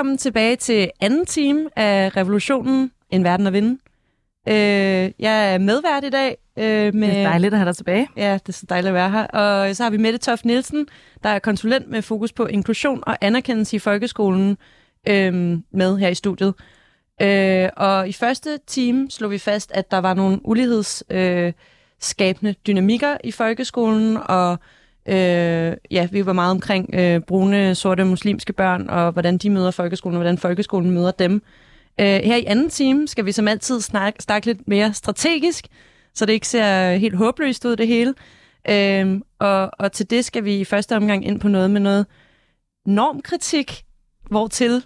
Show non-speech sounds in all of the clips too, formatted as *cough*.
Velkommen tilbage til anden time af Revolutionen, En Verden at Vinde. Øh, jeg er medvært i dag. Øh, med, Det er dejligt at have dig tilbage. Ja, det er så dejligt at være her. Og så har vi Mette Toft Nielsen, der er konsulent med fokus på inklusion og anerkendelse i folkeskolen øh, med her i studiet. Øh, og i første time slog vi fast, at der var nogle ulighedsskabende øh, dynamikker i folkeskolen, og øh, ja, vi var meget omkring øh, brune, sorte, muslimske børn, og hvordan de møder folkeskolen, og hvordan folkeskolen møder dem. Øh, her i anden time skal vi som altid snakke, snakke lidt mere strategisk, så det ikke ser helt håbløst ud det hele. Øh, og, og til det skal vi i første omgang ind på noget med noget normkritik, hvortil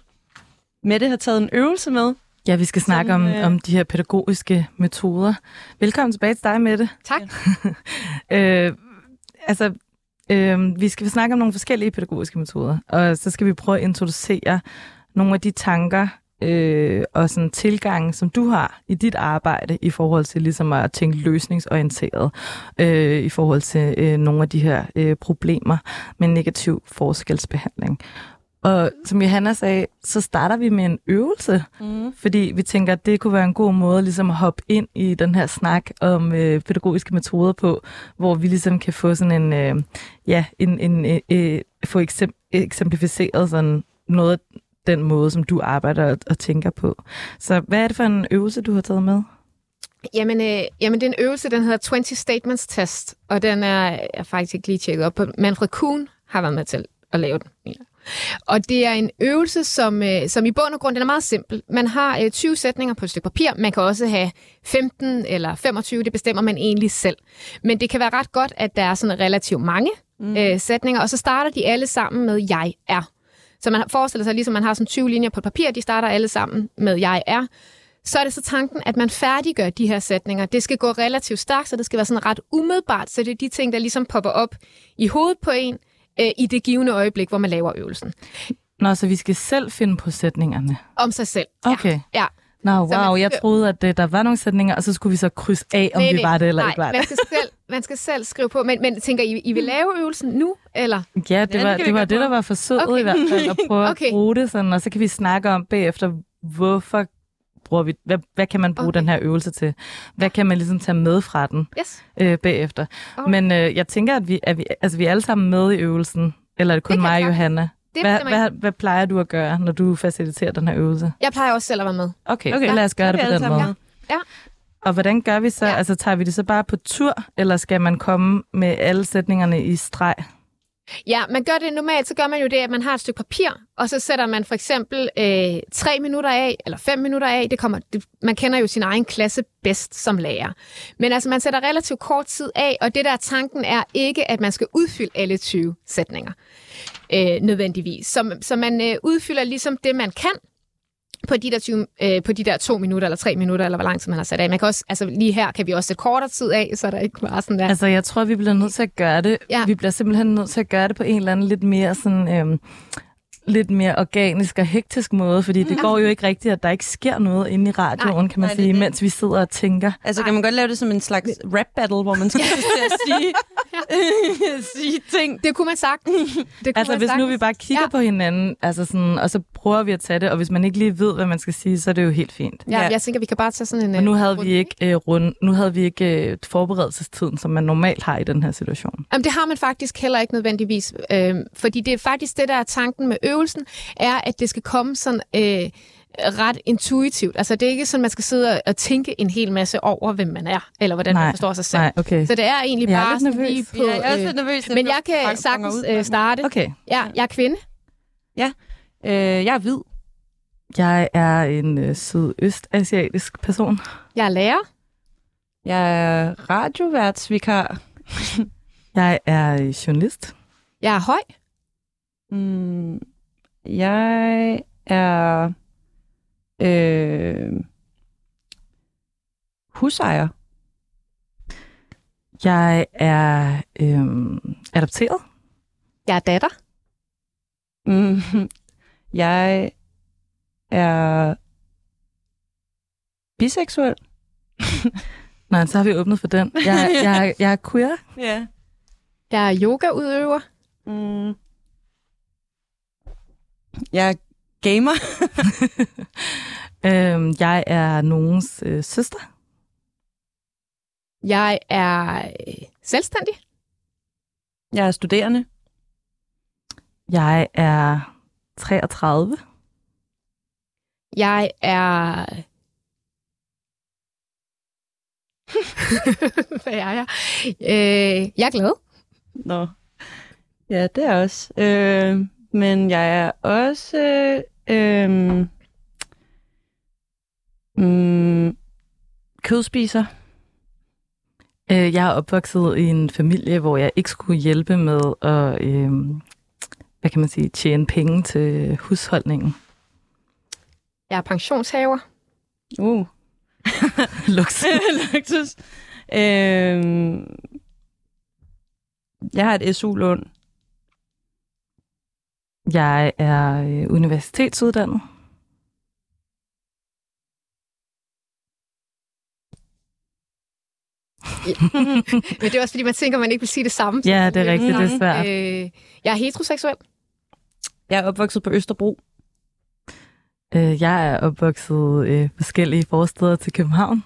Mette har taget en øvelse med. Ja, vi skal snakke om, øh, om de her pædagogiske metoder. Velkommen tilbage til dig, Mette. Tak. *laughs* øh, altså, øh, vi skal snakke om nogle forskellige pædagogiske metoder, og så skal vi prøve at introducere nogle af de tanker øh, og sådan tilgange, som du har i dit arbejde i forhold til ligesom at tænke løsningsorienteret øh, i forhold til øh, nogle af de her øh, problemer med negativ forskelsbehandling. Og som Johanna sagde, så starter vi med en øvelse, Mm. fordi vi tænker, at det kunne være en god måde ligesom at hoppe ind i den her snak om øh, pædagogiske metoder på, hvor vi ligesom kan få sådan en, øh, ja, en, en, øh, øh, få eksem- eksemplificeret sådan noget af den måde, som du arbejder og, og tænker på. Så hvad er det for en øvelse, du har taget med? Jamen, øh, jamen, det er en øvelse, den hedder 20 Statements Test, og den er jeg faktisk ikke lige tjekket op på. Manfred Kuhn har været med til at lave den. mener. Og det er en øvelse, som, øh, som i bund og grund den er meget simpel. Man har øh, 20 sætninger på et stykke papir. Man kan også have 15 eller 25, det bestemmer man egentlig selv. Men det kan være ret godt, at der er sådan relativt mange mm. øh, sætninger, og så starter de alle sammen med jeg er. Så man forestiller sig, ligesom man har sådan 20 linjer på et papir, de starter alle sammen med jeg er så er det så tanken, at man færdiggør de her sætninger. Det skal gå relativt stærkt, så det skal være sådan ret umiddelbart, så det er de ting, der ligesom popper op i hovedet på en øh, i det givende øjeblik, hvor man laver øvelsen. Nå, så vi skal selv finde på sætningerne. Om sig selv. Okay. Ja. ja. Nå, man- wow, jeg troede, at øh, der var nogle sætninger, og så skulle vi så krydse af, om Nej, vi var det eller nej, ikke var det. Man skal, selv, man skal selv skrive på. Men, men tænker I, I vil lave øvelsen nu, eller? Ja, det var det, var det der var forsøget Okay. i hvert fald, at prøve *laughs* Okay. at bruge det sådan, og så kan vi snakke om bagefter, hvorfor bruger vi, hvad, hvad kan man bruge Okay. den her øvelse til? Hvad kan man ligesom tage med fra den Yes. øh, bagefter? Okay. Men øh, jeg tænker, at vi, er vi, altså, vi er alle sammen med i øvelsen, eller er det kun Det mig og Johanna? Det Hvad, hvad, hvad plejer du at gøre, når du faciliterer den her øvelse? Jeg plejer også selv at være med. Okay, Okay. okay lad os gøre Så er det på den måde. med. Ja. Og hvordan gør vi så? Ja. Altså tager vi det så bare på tur, eller skal man komme med alle sætningerne i streg? Ja, man gør det normalt, så gør man jo det, at man har et stykke papir, og så sætter man for eksempel øh, tre minutter af, eller fem minutter af. Det kommer, det, man kender jo sin egen klasse bedst som lærer. Men altså, man sætter relativt kort tid af, og det der tanken er ikke, at man skal udfylde alle 20 sætninger øh, nødvendigvis. Så, så man øh, udfylder ligesom det, man kan, på de, der 20, øh, på de der to minutter eller tre minutter, eller hvor lang tid man har sat af. Man kan også, altså lige her kan vi også sætte kortere tid af, så der ikke bare sådan der. Altså, jeg tror, vi bliver nødt til at gøre det. Ja. Vi bliver simpelthen nødt til at gøre det på en eller anden lidt mere sådan... Øhm, lidt mere organisk og hektisk måde, fordi det går jo ikke rigtigt, at der ikke sker noget inde i radioen, Nej, kan man nej, det sige, det. mens vi sidder og tænker. Altså, kan man godt lave det som en slags rap battle, hvor man skal til at sige, *laughs* sige ting? Det kunne man sagt. Det kunne *laughs* Altså, man hvis nu sagtens. vi bare kigger Ja. på hinanden, altså sådan, og så prøver vi at tage det, og hvis man ikke lige ved, hvad man skal sige, så er det jo helt fint. Ja, Ja. jeg tænker, vi kan bare tage sådan en... Og nu øh, havde runde, vi ikke øh, rund, nu havde vi ikke øh, forberedelsestiden, som man normalt har i den her situation. Jamen, det har man faktisk heller ikke nødvendigvis. Øh, fordi det er faktisk det, der er tanken med øvelsen, er, at det skal komme sådan øh, ret intuitivt. Altså, det er ikke sådan, man skal sidde og- tænke en hel masse over, hvem man er, eller hvordan man Nej, forstår sig selv. Nej, okay. Så det er egentlig Jeg er bare lidt nervøs. lige på... Ja, jeg er også øh, lidt nervøs. men jeg kan sagtens ud. øh, starte. Okay. Ja, jeg er kvinde. Øh, jeg er hvid. Jeg er en øh, sydøstasiatisk person. Jeg er lærer. Jeg er radioværtsvikar. Jeg er øh, journalist. Jeg er høj. Mm, jeg er øh, husejer. Jeg er øh, adopteret. Jeg er datter. Mm, jeg er biseksuel. *laughs* Nej, så har vi åbnet for den. Jeg, jeg, jeg er queer. Ja. Jeg er yogaudøver. Mm. Jeg er gamer. *laughs* Øhm, jeg er nogens øh, søster. Jeg er øh, selvstændig. Jeg er studerende. Jeg er 33. Jeg er... *laughs* Hvad er jeg? Øh, jeg er glad. Nå. Ja, det er også. Øh, men jeg er også... Øh, mm, kødspiser. Øh, jeg er opvokset i en familie, hvor jeg ikke skulle hjælpe med at, øh, hvad kan man sige, tjene penge til husholdningen. Jeg er pensionshaver. Uh. *laughs* Luksus. *laughs* Luksus. Øh, jeg har et SU-lån. Jeg er øh, universitetsuddannet. *laughs* Men det er også fordi, man tænker, at man ikke vil sige det samme. Ja, det er rigtigt, det er Mhm. svært. Øh, jeg er heteroseksuel. Jeg er opvokset på Østerbro. Øh, jeg er opvokset øh, forskellige forsteder til København.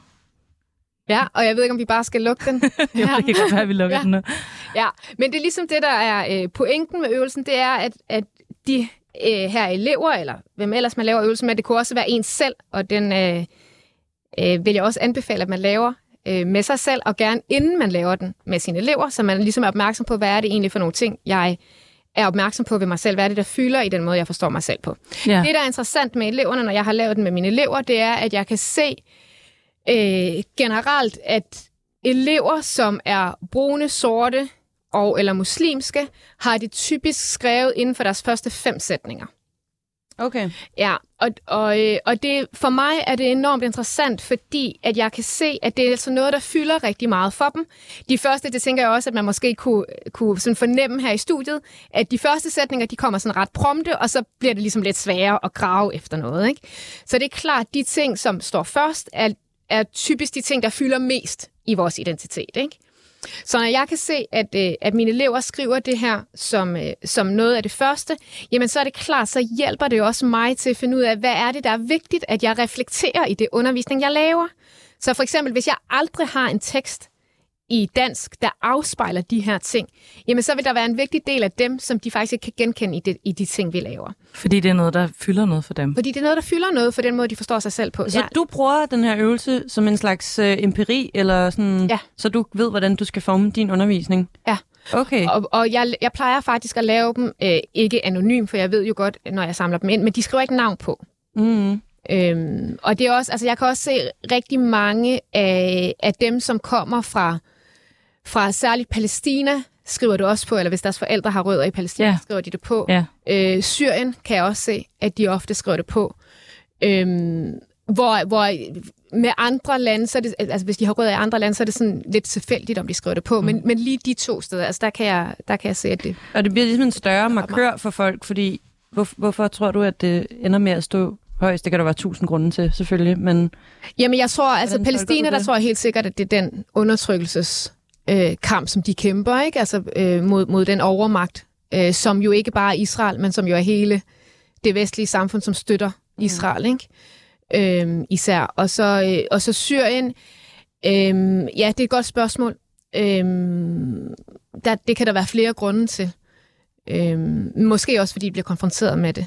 Ja, og jeg ved ikke, om vi bare skal lukke den. *laughs* Jo, det kan godt være, at vi lukker Ja. den nu. Ja, men det er ligesom det, der er øh, pointen med øvelsen, det er, at, at de øh, her elever, eller hvem ellers man laver øvelsen med, det kunne også være en selv, og den øh, øh, vil jeg også anbefale, at man laver øh, med sig selv, og gerne inden man laver den med sine elever, så man ligesom er opmærksom på, hvad er det egentlig for nogle ting, jeg er opmærksom på ved mig selv. Hvad er det, der fylder i den måde, jeg forstår mig selv på. Ja. Det, der er interessant med eleverne, når jeg har lavet den med mine elever, det er, at jeg kan se øh, generelt, at elever, som er brune, sorte og eller muslimske, har det typisk skrevet inden for deres første fem sætninger. Okay. Ja, og, og, øh, og det, for mig er det enormt interessant, fordi at jeg kan se, at det er altså noget, der fylder rigtig meget for dem. De første, det tænker jeg også, at man måske kunne, kunne sådan fornemme her i studiet, at de første sætninger, de kommer sådan ret prompte, og så bliver det ligesom lidt sværere at grave efter noget. Ikke? Så det er klart, at de ting, som står først, er, er typisk de ting, der fylder mest i vores identitet. Ikke? Så når jeg kan se, at, øh, at mine elever skriver det her som, øh, som noget af det første, jamen så er det klart, så hjælper det også mig til at finde ud af, hvad er det, der er vigtigt, at jeg reflekterer i det undervisning, jeg laver. Så for eksempel, hvis jeg aldrig har en tekst i dansk, der afspejler de her ting, jamen så vil der være en vigtig del af dem, som de faktisk ikke kan genkende i, det, i de ting, vi laver. Fordi det er noget, der fylder noget for dem. Fordi det er noget, der fylder noget for den måde, de forstår sig selv på. Så Ja. du bruger den her øvelse som en slags øh, empiri, eller sådan, Ja. så du ved, hvordan du skal forme din undervisning? Ja. Okay. Og, og jeg, jeg plejer faktisk at lave dem øh, ikke anonym, for jeg ved jo godt, når jeg samler dem ind, men de skriver ikke navn på. Mm. Øhm, og det er også, altså jeg kan også se rigtig mange af, af dem, som kommer fra, fra særligt Palæstina, skriver det også på, eller hvis deres forældre har rødder i Palæstina, Ja. skriver de det på. Ja. Øh, Syrien kan jeg også se, at de ofte skriver det på. Øhm, hvor, hvor med andre lande, så er det, altså hvis de har rødder i andre lande, så er det sådan lidt tilfældigt, om de skriver det på. Mm. Men, men lige de to steder, altså der kan jeg, der kan jeg se, at det... Og det bliver ligesom en større markør for folk, fordi hvor, hvorfor tror du, at det ender med at stå højst? Det kan der være tusind grunde til, selvfølgelig, men Jamen, jeg tror, altså Palæstina, du der tror jeg helt sikkert, at det er den undertrykkelses øh, kamp, som de kæmper, ikke? Altså øh, mod, mod den overmagt, øh, som jo ikke bare er Israel, men som jo er hele det vestlige samfund, som støtter Israel, ikke? Øhm, især. Og så, øh, og så Syrien, øhm, ja, det er et godt spørgsmål. Øhm, der, det kan der være flere grunde til. Øhm, måske også, fordi de bliver konfronteret med det.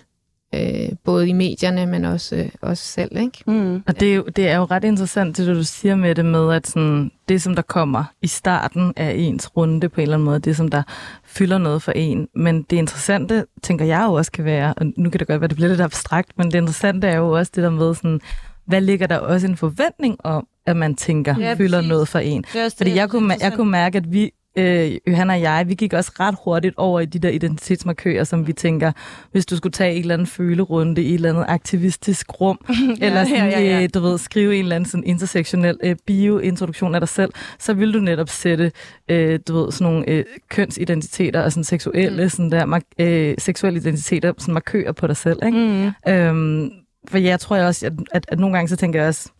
Øh, både i medierne, men også, øh, også selv, ikke? mm. Og det er, jo, det er jo ret interessant, det du siger med det med, at sådan, det, som der kommer i starten af ens runde på en eller anden måde, det, som der fylder noget for en. Men det interessante, tænker jeg jo også kan være, og nu kan det godt være, det bliver lidt abstrakt, men det interessante er jo også det der med, sådan, hvad ligger der også en forventning om, at man tænker, Ja, fylder præcis. noget for en. det Fordi jeg kunne, jeg kunne mærke, at vi, øh, Johanna og jeg, vi gik også ret hurtigt over i de der identitetsmarkører, som vi tænker, hvis du skulle tage en eller anden følerunde i et eller andet aktivistisk rum, *laughs* ja, eller sådan, ja, ja, ja. Øh, du ved, skrive en eller anden sådan intersektionel øh, bio-introduktion af dig selv, så vil du netop sætte, øh, du ved, sådan nogle øh, kønsidentiteter og sådan seksuelle, mm. sådan der, øh, seksuelle identiteter, sådan markører på dig selv, ikke? Mm. Øhm, for jeg tror jeg også, at, at, at nogle gange så tænker jeg også,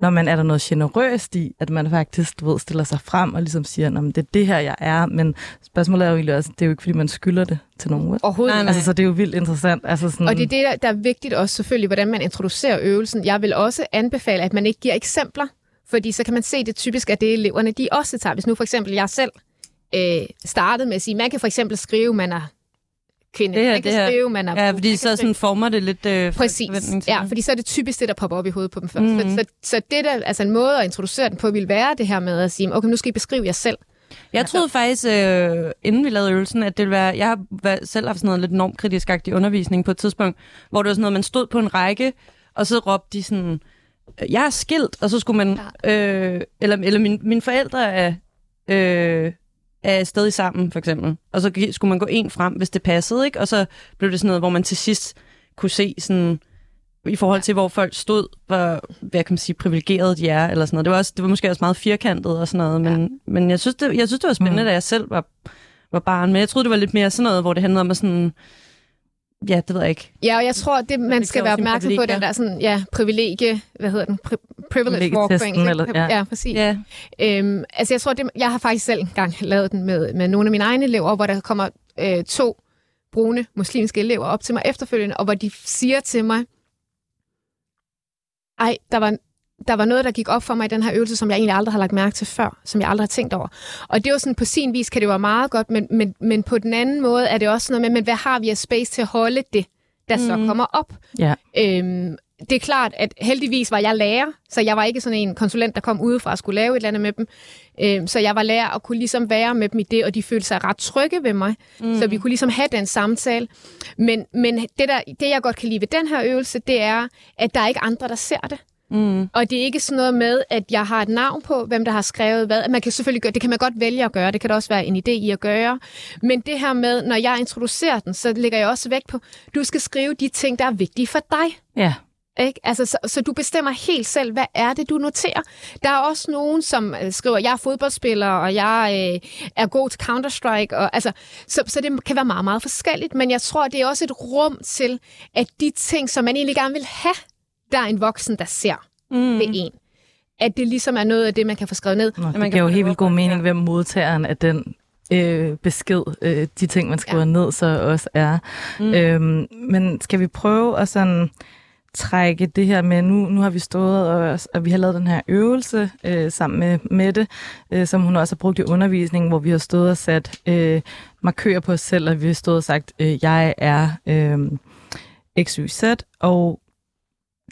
når man er der noget generøst i, at man faktisk du ved, stiller sig frem og ligesom siger, at det er det her, jeg er. Men spørgsmålet er jo egentlig også, det er jo ikke, fordi man skylder det til nogen. vel? Overhovedet Nej, nej. Altså, så det er jo vildt interessant. Altså sådan, Og det er det, der, der er vigtigt også selvfølgelig, hvordan man introducerer øvelsen. Jeg vil også anbefale, at man ikke giver eksempler, fordi så kan man se det typisk, at det eleverne de også tager. Hvis nu for eksempel jeg selv øh, startede med at sige, man kan for eksempel skrive, man er kvinde. Det her- man kan det her- skrive, man er Ja, man fordi kan så sådan former det lidt øh, Præcis. Ja, det. fordi så er det typisk det, der popper op i hovedet på dem først. Mm-hmm. Så, så, så det der, altså en måde at introducere den på, vil være det her med at sige, okay, nu skal I beskrive jer selv. Jeg troede faktisk, øh, inden vi lavede øvelsen, at det ville være... Jeg har været- selv haft sådan noget lidt normkritisk i undervisning på et tidspunkt, hvor det var sådan noget, man stod på en række, og så råbte de sådan, "Øh, jeg er skilt, og så skulle man... Øh, eller eller min, mine forældre er, øh, er stadig sammen, for eksempel. Og så skulle man gå en frem, hvis det passede, ikke? Og så blev det sådan noget, hvor man til sidst kunne se sådan i forhold til, hvor folk stod, hvor, hvad kan man sige, privilegerede de er, eller sådan noget. Det var, også, det var måske også meget firkantet og sådan noget, men, ja. men jeg, synes, det, jeg synes, det var spændende, mm. da jeg selv var, var barn. Men jeg troede, det var lidt mere sådan noget, hvor det handlede om at sådan, ja, det ved jeg ikke. Ja, og jeg tror, det man det skal være opmærksom på, den der sådan, ja, privilegie, hvad hedder den? Pri- privilege walk på engelsk. eller- ja. ja, præcis. Ja, Øhm, altså jeg tror, det, jeg har faktisk selv engang lavet den med, med nogle af mine egne elever, hvor der kommer øh, to brune muslimske elever op til mig efterfølgende, og hvor de siger til mig, ej, der var, der var noget, der gik op for mig i den her øvelse, som jeg egentlig aldrig har lagt mærke til før, som jeg aldrig har tænkt over. Og det er jo sådan, på sin vis kan det være meget godt, men, men, men på den anden måde er det også sådan noget med, men hvad har vi af space til at holde det, der så Mhm. kommer op? Ja. Øhm, det er klart, at heldigvis var jeg lærer, så jeg var ikke sådan en konsulent, der kom udefra og skulle lave et eller andet med dem. Øhm, så jeg var lærer og kunne ligesom være med dem i det, og de følte sig ret trygge ved mig. Mm. Så vi kunne ligesom have den samtale. Men, men det, der, det, jeg godt kan lide ved den her øvelse, det er, at der er ikke andre, der ser det. Mm. Og det er ikke sådan noget med, at jeg har et navn på, hvem der har skrevet hvad. Man kan selvfølgelig gøre, det kan man godt vælge at gøre, det kan der også være en idé i at gøre. Men det her med, når jeg introducerer den, så lægger jeg også vægt på, du skal skrive de ting, der er vigtige for dig. Ja. Ikke? Altså, så, så du bestemmer helt selv, hvad er det, du noterer. Der er også nogen, som øh, skriver, jeg er fodboldspiller, og jeg øh, er god til Counter-Strike. Og, altså, så, så det kan være meget, meget forskelligt. Men jeg tror, det er også et rum til, at de ting, som man egentlig gerne vil have, der er en voksen, der ser Mm. ved en. At det ligesom er noget af det, man kan få skrevet ned. Nå, man det kan giver jo helt vildt god mening, ja. hvem modtageren af den øh, besked, øh, de ting, man skriver ja. ned, så også er. Mm. Øhm, men skal vi prøve at sådan trække det her med, nu, nu har vi stået, og, og vi har lavet den her øvelse øh, sammen med Mette, øh, som hun også har brugt i undervisningen, hvor vi har stået og sat øh, markører på os selv, og vi har stået og sagt, øh, jeg er øh, XYZ, og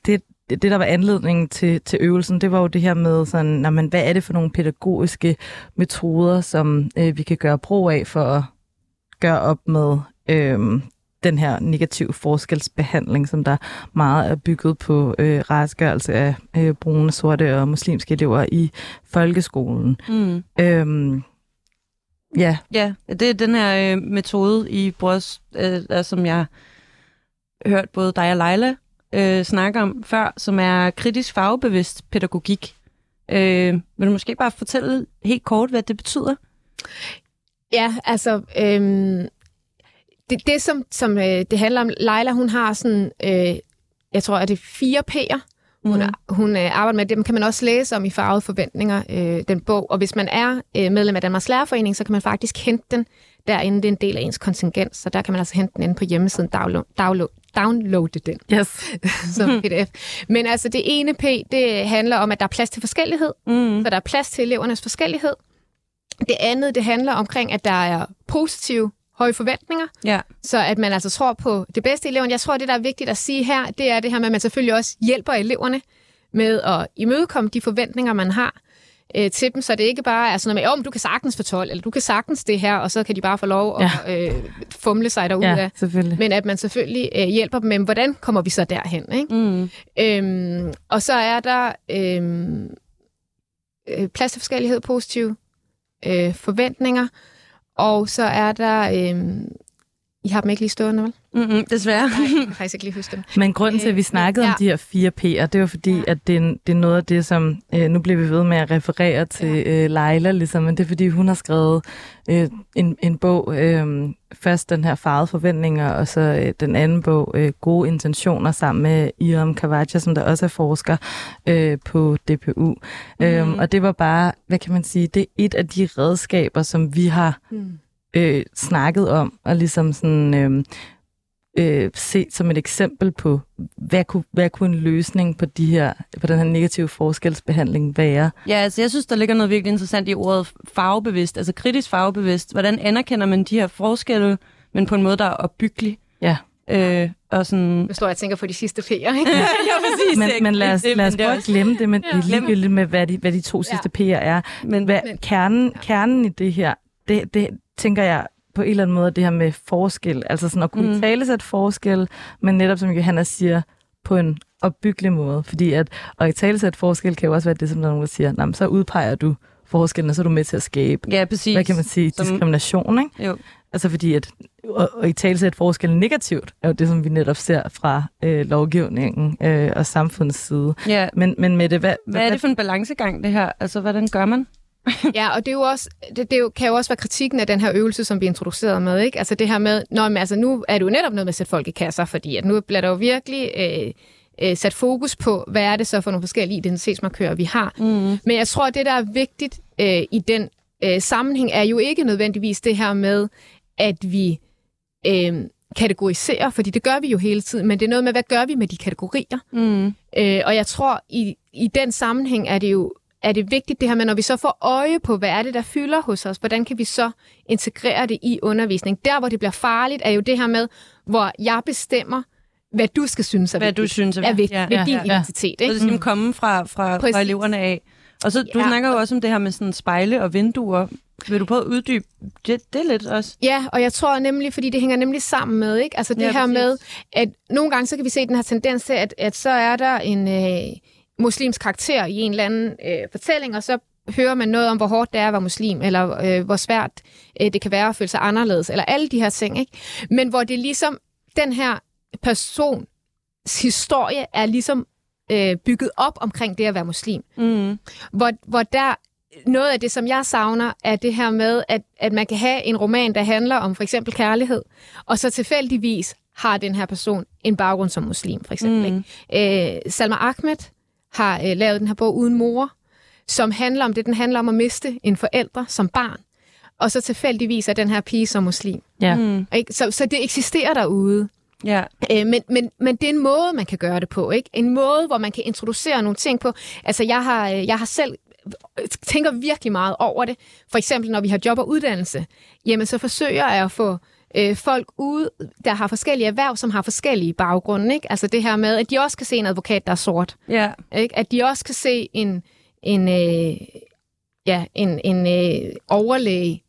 det, det, det, der var anledningen til, til øvelsen, det var jo det her med, sådan, nå, men, hvad er det for nogle pædagogiske metoder, som øh, vi kan gøre brug af for at gøre op med øh, den her negativ forskelsbehandling, som der meget er bygget på øh, retsgørelse af øh, brune, sorte og muslimske elever i folkeskolen. Mm. Øhm, ja, Ja, det er den her øh, metode i Brors, øh, som jeg hørt både dig og Leila øh, snakke om før, som er kritisk fagbevidst pædagogik. Øh, vil du måske bare fortælle helt kort, hvad det betyder? Ja, altså... Øhm, det, det, som, som øh, det handler om, Leila, hun har sådan, øh, jeg tror, at det er fire P'er, hun, Mhm. hun øh, arbejder med. Dem kan man også læse om i Farvede Forventninger, øh, den bog. Og hvis man er øh, medlem af Danmarks Lærerforening, så kan man faktisk hente den derinde. Det er en del af ens kontingent, så der kan man altså hente den inde på hjemmesiden, download, download, downloade den yes. *laughs* som pdf. Men altså det ene P, det handler om, at der er plads til forskellighed. Mm. Så der er plads til elevernes forskellighed. Det andet, det handler omkring, at der er positive, høje forventninger. Ja. Så at man altså tror på det bedste i eleverne. Jeg tror, det der er vigtigt at sige her, det er det her med, at man selvfølgelig også hjælper eleverne med at imødekomme de forventninger, man har øh, til dem, så det ikke bare er sådan noget med, oh, du kan sagtens få 12, eller du kan sagtens det her, og så kan de bare få lov at ja. øh, fumle sig derud Ja, af. Men at man selvfølgelig øh, hjælper dem med, hvordan kommer vi så derhen? Ikke? Mm. Øhm, og så er der øhm, øh, plads til forskellighed, positive øh, forventninger, og så er der øhm, I har dem ikke lige stående, vel? Mm-hmm, desværre. Nej, jeg *laughs* kan faktisk ikke lige huske dem. Men grunden til, at vi Øh, snakkede ja. om de her fire P'er, det var fordi, at det er, det er noget af det, som... Øh, nu bliver vi ved med at referere til øh, Leila, ligesom, men det er fordi, hun har skrevet øh, en, en bog, øh, først den her farvede forventninger, og så øh, den anden bog, øh, Gode Intentioner, sammen med Iram Kavacha, som der også er forsker øh, på DPU. Mm. Øhm, og det var bare, hvad kan man sige, det er et af de redskaber, som vi har Hmm. Øh, snakket om, og ligesom sådan øh, øh, set som et eksempel på, hvad kunne, hvad kunne en løsning på, de her, på den her negative forskelsbehandling være? Ja, altså jeg synes, der ligger noget virkelig interessant i ordet farvebevidst, altså kritisk farvebevidst. Hvordan anerkender man de her forskelle, men på en måde, der er opbyggelig? Ja. Øh, og sådan... Nu står jeg og tænker på de sidste P'er, ikke? *laughs* ja, præcis. Men, men lad os, Det- lad os prøve at glemme det, men Ja. ja. ligegyldigt med, hvad de, hvad de to sidste P'er er. Men, Hvad, Men- kernen, kernen i det her, det, det tænker jeg på en eller anden måde, det her med forskel, altså sådan at kunne Mm. tale et forskel, men netop som Johanna siger, på en opbyggelig måde. Fordi at, og i tale et forskel kan jo også være det, som der er nogen, der siger, "Nå, men så udpeger du forskellen, og så er du med til at skabe, ja, præcis. hvad kan man sige, Som- diskrimination, ikke? Jo. Altså fordi, at og, og i tale et forskel negativt, er jo det, som vi netop ser fra øh, lovgivningen øh, og samfundets side. Ja. Men, men med det, hvad, Hvad er det for en balancegang, det her? Altså, hvordan gør man? Ja, og det, er jo også, det, det kan jo også være kritikken af den her øvelse, som vi introducerede med. Ikke? Altså det her med, nå, men altså, nu er det jo netop noget med at sætte folk i kasser, fordi at nu bliver der jo virkelig øh, øh, sat fokus på, hvad er det så for nogle forskellige identitetsmarkører, vi har. Mm. Men jeg tror, at det, der er vigtigt øh, i den øh, sammenhæng, er jo ikke nødvendigvis det her med, at vi øh, kategoriserer, fordi det gør vi jo hele tiden, men det er noget med, hvad gør vi med de kategorier? Mm. Øh, og jeg tror, i, i den sammenhæng er det jo er det vigtigt det her med, når vi så får øje på, hvad er det, der fylder hos os, hvordan kan vi så integrere det i undervisning? Der, hvor det bliver farligt, er jo det her med, hvor jeg bestemmer, hvad du skal synes er Hvad vigtigt, du synes er er vigtigt Ja. ved ja, din ja. identitet. Så Ikke? det skal mm. komme fra, fra, fra eleverne af. Og så, du Ja. snakker jo også om det her med sådan spejle og vinduer. Vil du prøve at uddybe det, det lidt også? Ja, og jeg tror nemlig, fordi det hænger nemlig sammen med, ikke? Altså det ja, her præcis. med, at nogle gange så kan vi se den her tendens til, at, at så er der en øh, muslimsk karakter i en eller anden øh, fortælling, og så hører man noget om, hvor hårdt det er at være muslim, eller øh, hvor svært øh, det kan være at føle sig anderledes, eller alle de her ting, ikke? Men hvor det ligesom, den her persons historie er ligesom øh, bygget op omkring det at være muslim Mm. hvor, hvor der noget af det, som jeg savner, er det her med, at, at man kan have en roman, der handler om for eksempel kærlighed, og så tilfældigvis har den her person en baggrund som muslim, for eksempel. Mm. Ikke? Øh, Salma Ahmed har øh, lavet den her bog Uden mor, som handler om det, den handler om at miste en forælder som barn, og så tilfældigvis er den her pige som muslim. Ja. Mm. Ikke? Så, så det eksisterer derude. Ja. Øh, men, men, men det er en måde, man kan gøre det på. ikke? En måde, hvor man kan introducere nogle ting på. Altså, jeg har, øh, jeg har selv øh, tænker virkelig meget over det. For eksempel, når vi har job og uddannelse, jamen så forsøger jeg at få øh, folk ude, der har forskellige erhverv, som har forskellige baggrunde. Ikke? Altså det her med, at de også kan se en advokat, der er sort. Ja. Ikke? At de også kan se en, en, øh, ja, en, en øh, overlæge,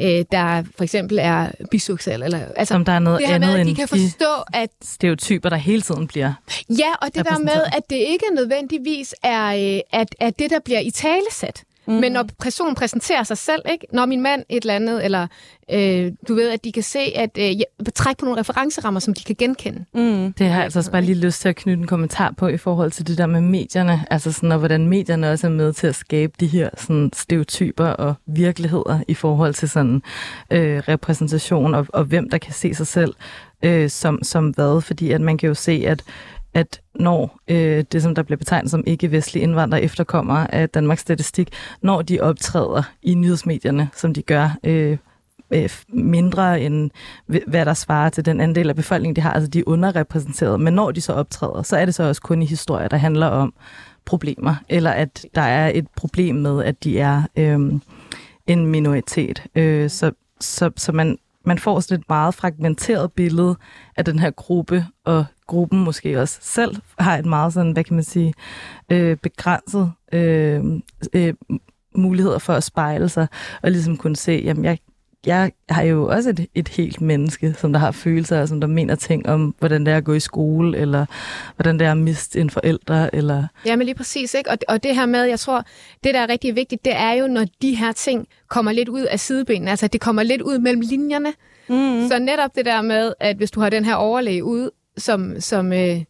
øh, der for eksempel er biseksuel. Eller, altså, Som der er noget det her med, andet at de kan forstå, at stereotyper, der hele tiden bliver. Ja, og det der med, at det ikke nødvendigvis er øh, at, at det, der bliver i talesat. Mm. Men når personen præsenterer sig selv, ikke? når min mand et eller andet, eller øh, du ved, at de kan se, at øh, ja, trække på nogle referencerammer, som de kan genkende. Mm. Det har jeg altså også bare lige lyst til at knytte en kommentar på i forhold til det der med medierne. Altså sådan, og hvordan medierne også er med til at skabe de her sådan, stereotyper og virkeligheder i forhold til sådan øh, repræsentation og, og hvem der kan se sig selv øh, som, som hvad. Fordi at man kan jo se, at at når øh, det, som der bliver betegnet som ikke-vestlige indvandrere efterkommer af Danmarks Statistik, når de optræder i nyhedsmedierne, som de gør øh, øh, mindre end hvad der svarer til den andel af befolkningen, de har. Altså, de er underrepræsenteret. Men når de så optræder, så er det så også kun i historier, der handler om problemer, eller at der er et problem med, at de er øh, en minoritet. Øh, så, så, så man, man får sådan et meget fragmenteret billede af den her gruppe, og gruppen måske også selv har et meget sådan, hvad kan man sige, øh, begrænset øh, øh, muligheder for at spejle sig, og ligesom kunne se, jamen jeg, jeg har jo også et, et helt menneske, som der har følelser, og som der mener ting om, hvordan det er at gå i skole, eller hvordan det er at miste en forældre, eller... Ja, men lige præcis. Ikke? Og, og det her med, jeg tror, det der er rigtig vigtigt, det er jo, når de her ting kommer lidt ud af sidebenene, altså det kommer lidt ud mellem linjerne, Mm. Så netop det der med, at hvis du har den her overlæge ude, som, som øh,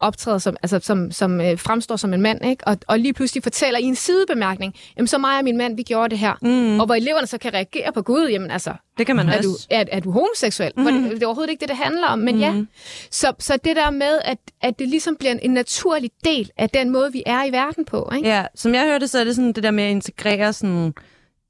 optræder som, altså som, som øh, fremstår som en mand, ikke? Og, og lige pludselig fortæller i en sidebemærkning, jamen så mig og min mand, vi gjorde det her. Mm. Og hvor eleverne så kan reagere på Gud, jamen altså, det kan man er, også. du, er, er du homoseksuel? Mm. Det, det er overhovedet ikke det, det handler om, men mm. ja. Så, så det der med, at, at det ligesom bliver en, en naturlig del af den måde, vi er i verden på. Ikke? Ja, som jeg hørte, så er det sådan det der med at integrere sådan,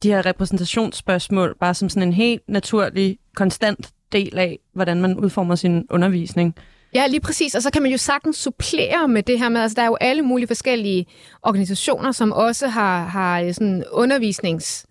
de her repræsentationsspørgsmål, bare som sådan en helt naturlig, konstant del af, hvordan man udformer sin undervisning. Ja, lige præcis. Og så kan man jo sagtens supplere med det her med, altså der er jo alle mulige forskellige organisationer, som også har, har øh, sådan undervisnings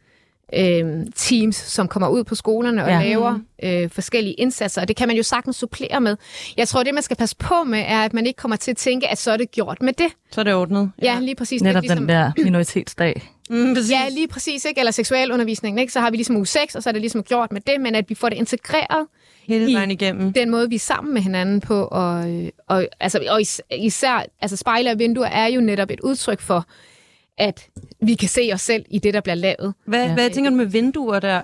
øh, teams, som kommer ud på skolerne og ja. laver øh, forskellige indsatser, og det kan man jo sagtens supplere med. Jeg tror, det man skal passe på med, er, at man ikke kommer til at tænke, at så er det gjort med det. Så er det ordnet. Ja, ja lige præcis. Netop ligesom, den der minoritetsdag. *clears throat* Mm, ja, lige præcis. Ikke? Eller seksualundervisningen. Ikke? Så har vi ligesom uge 6, og så er det ligesom gjort med det, men at vi får det integreret Hele vejen igennem. den måde, vi er sammen med hinanden på. Og, og, altså, og især altså spejle og vinduer er jo netop et udtryk for, at vi kan se os selv i det, der bliver lavet. Hvad, ja. hvad tænker du med vinduer der?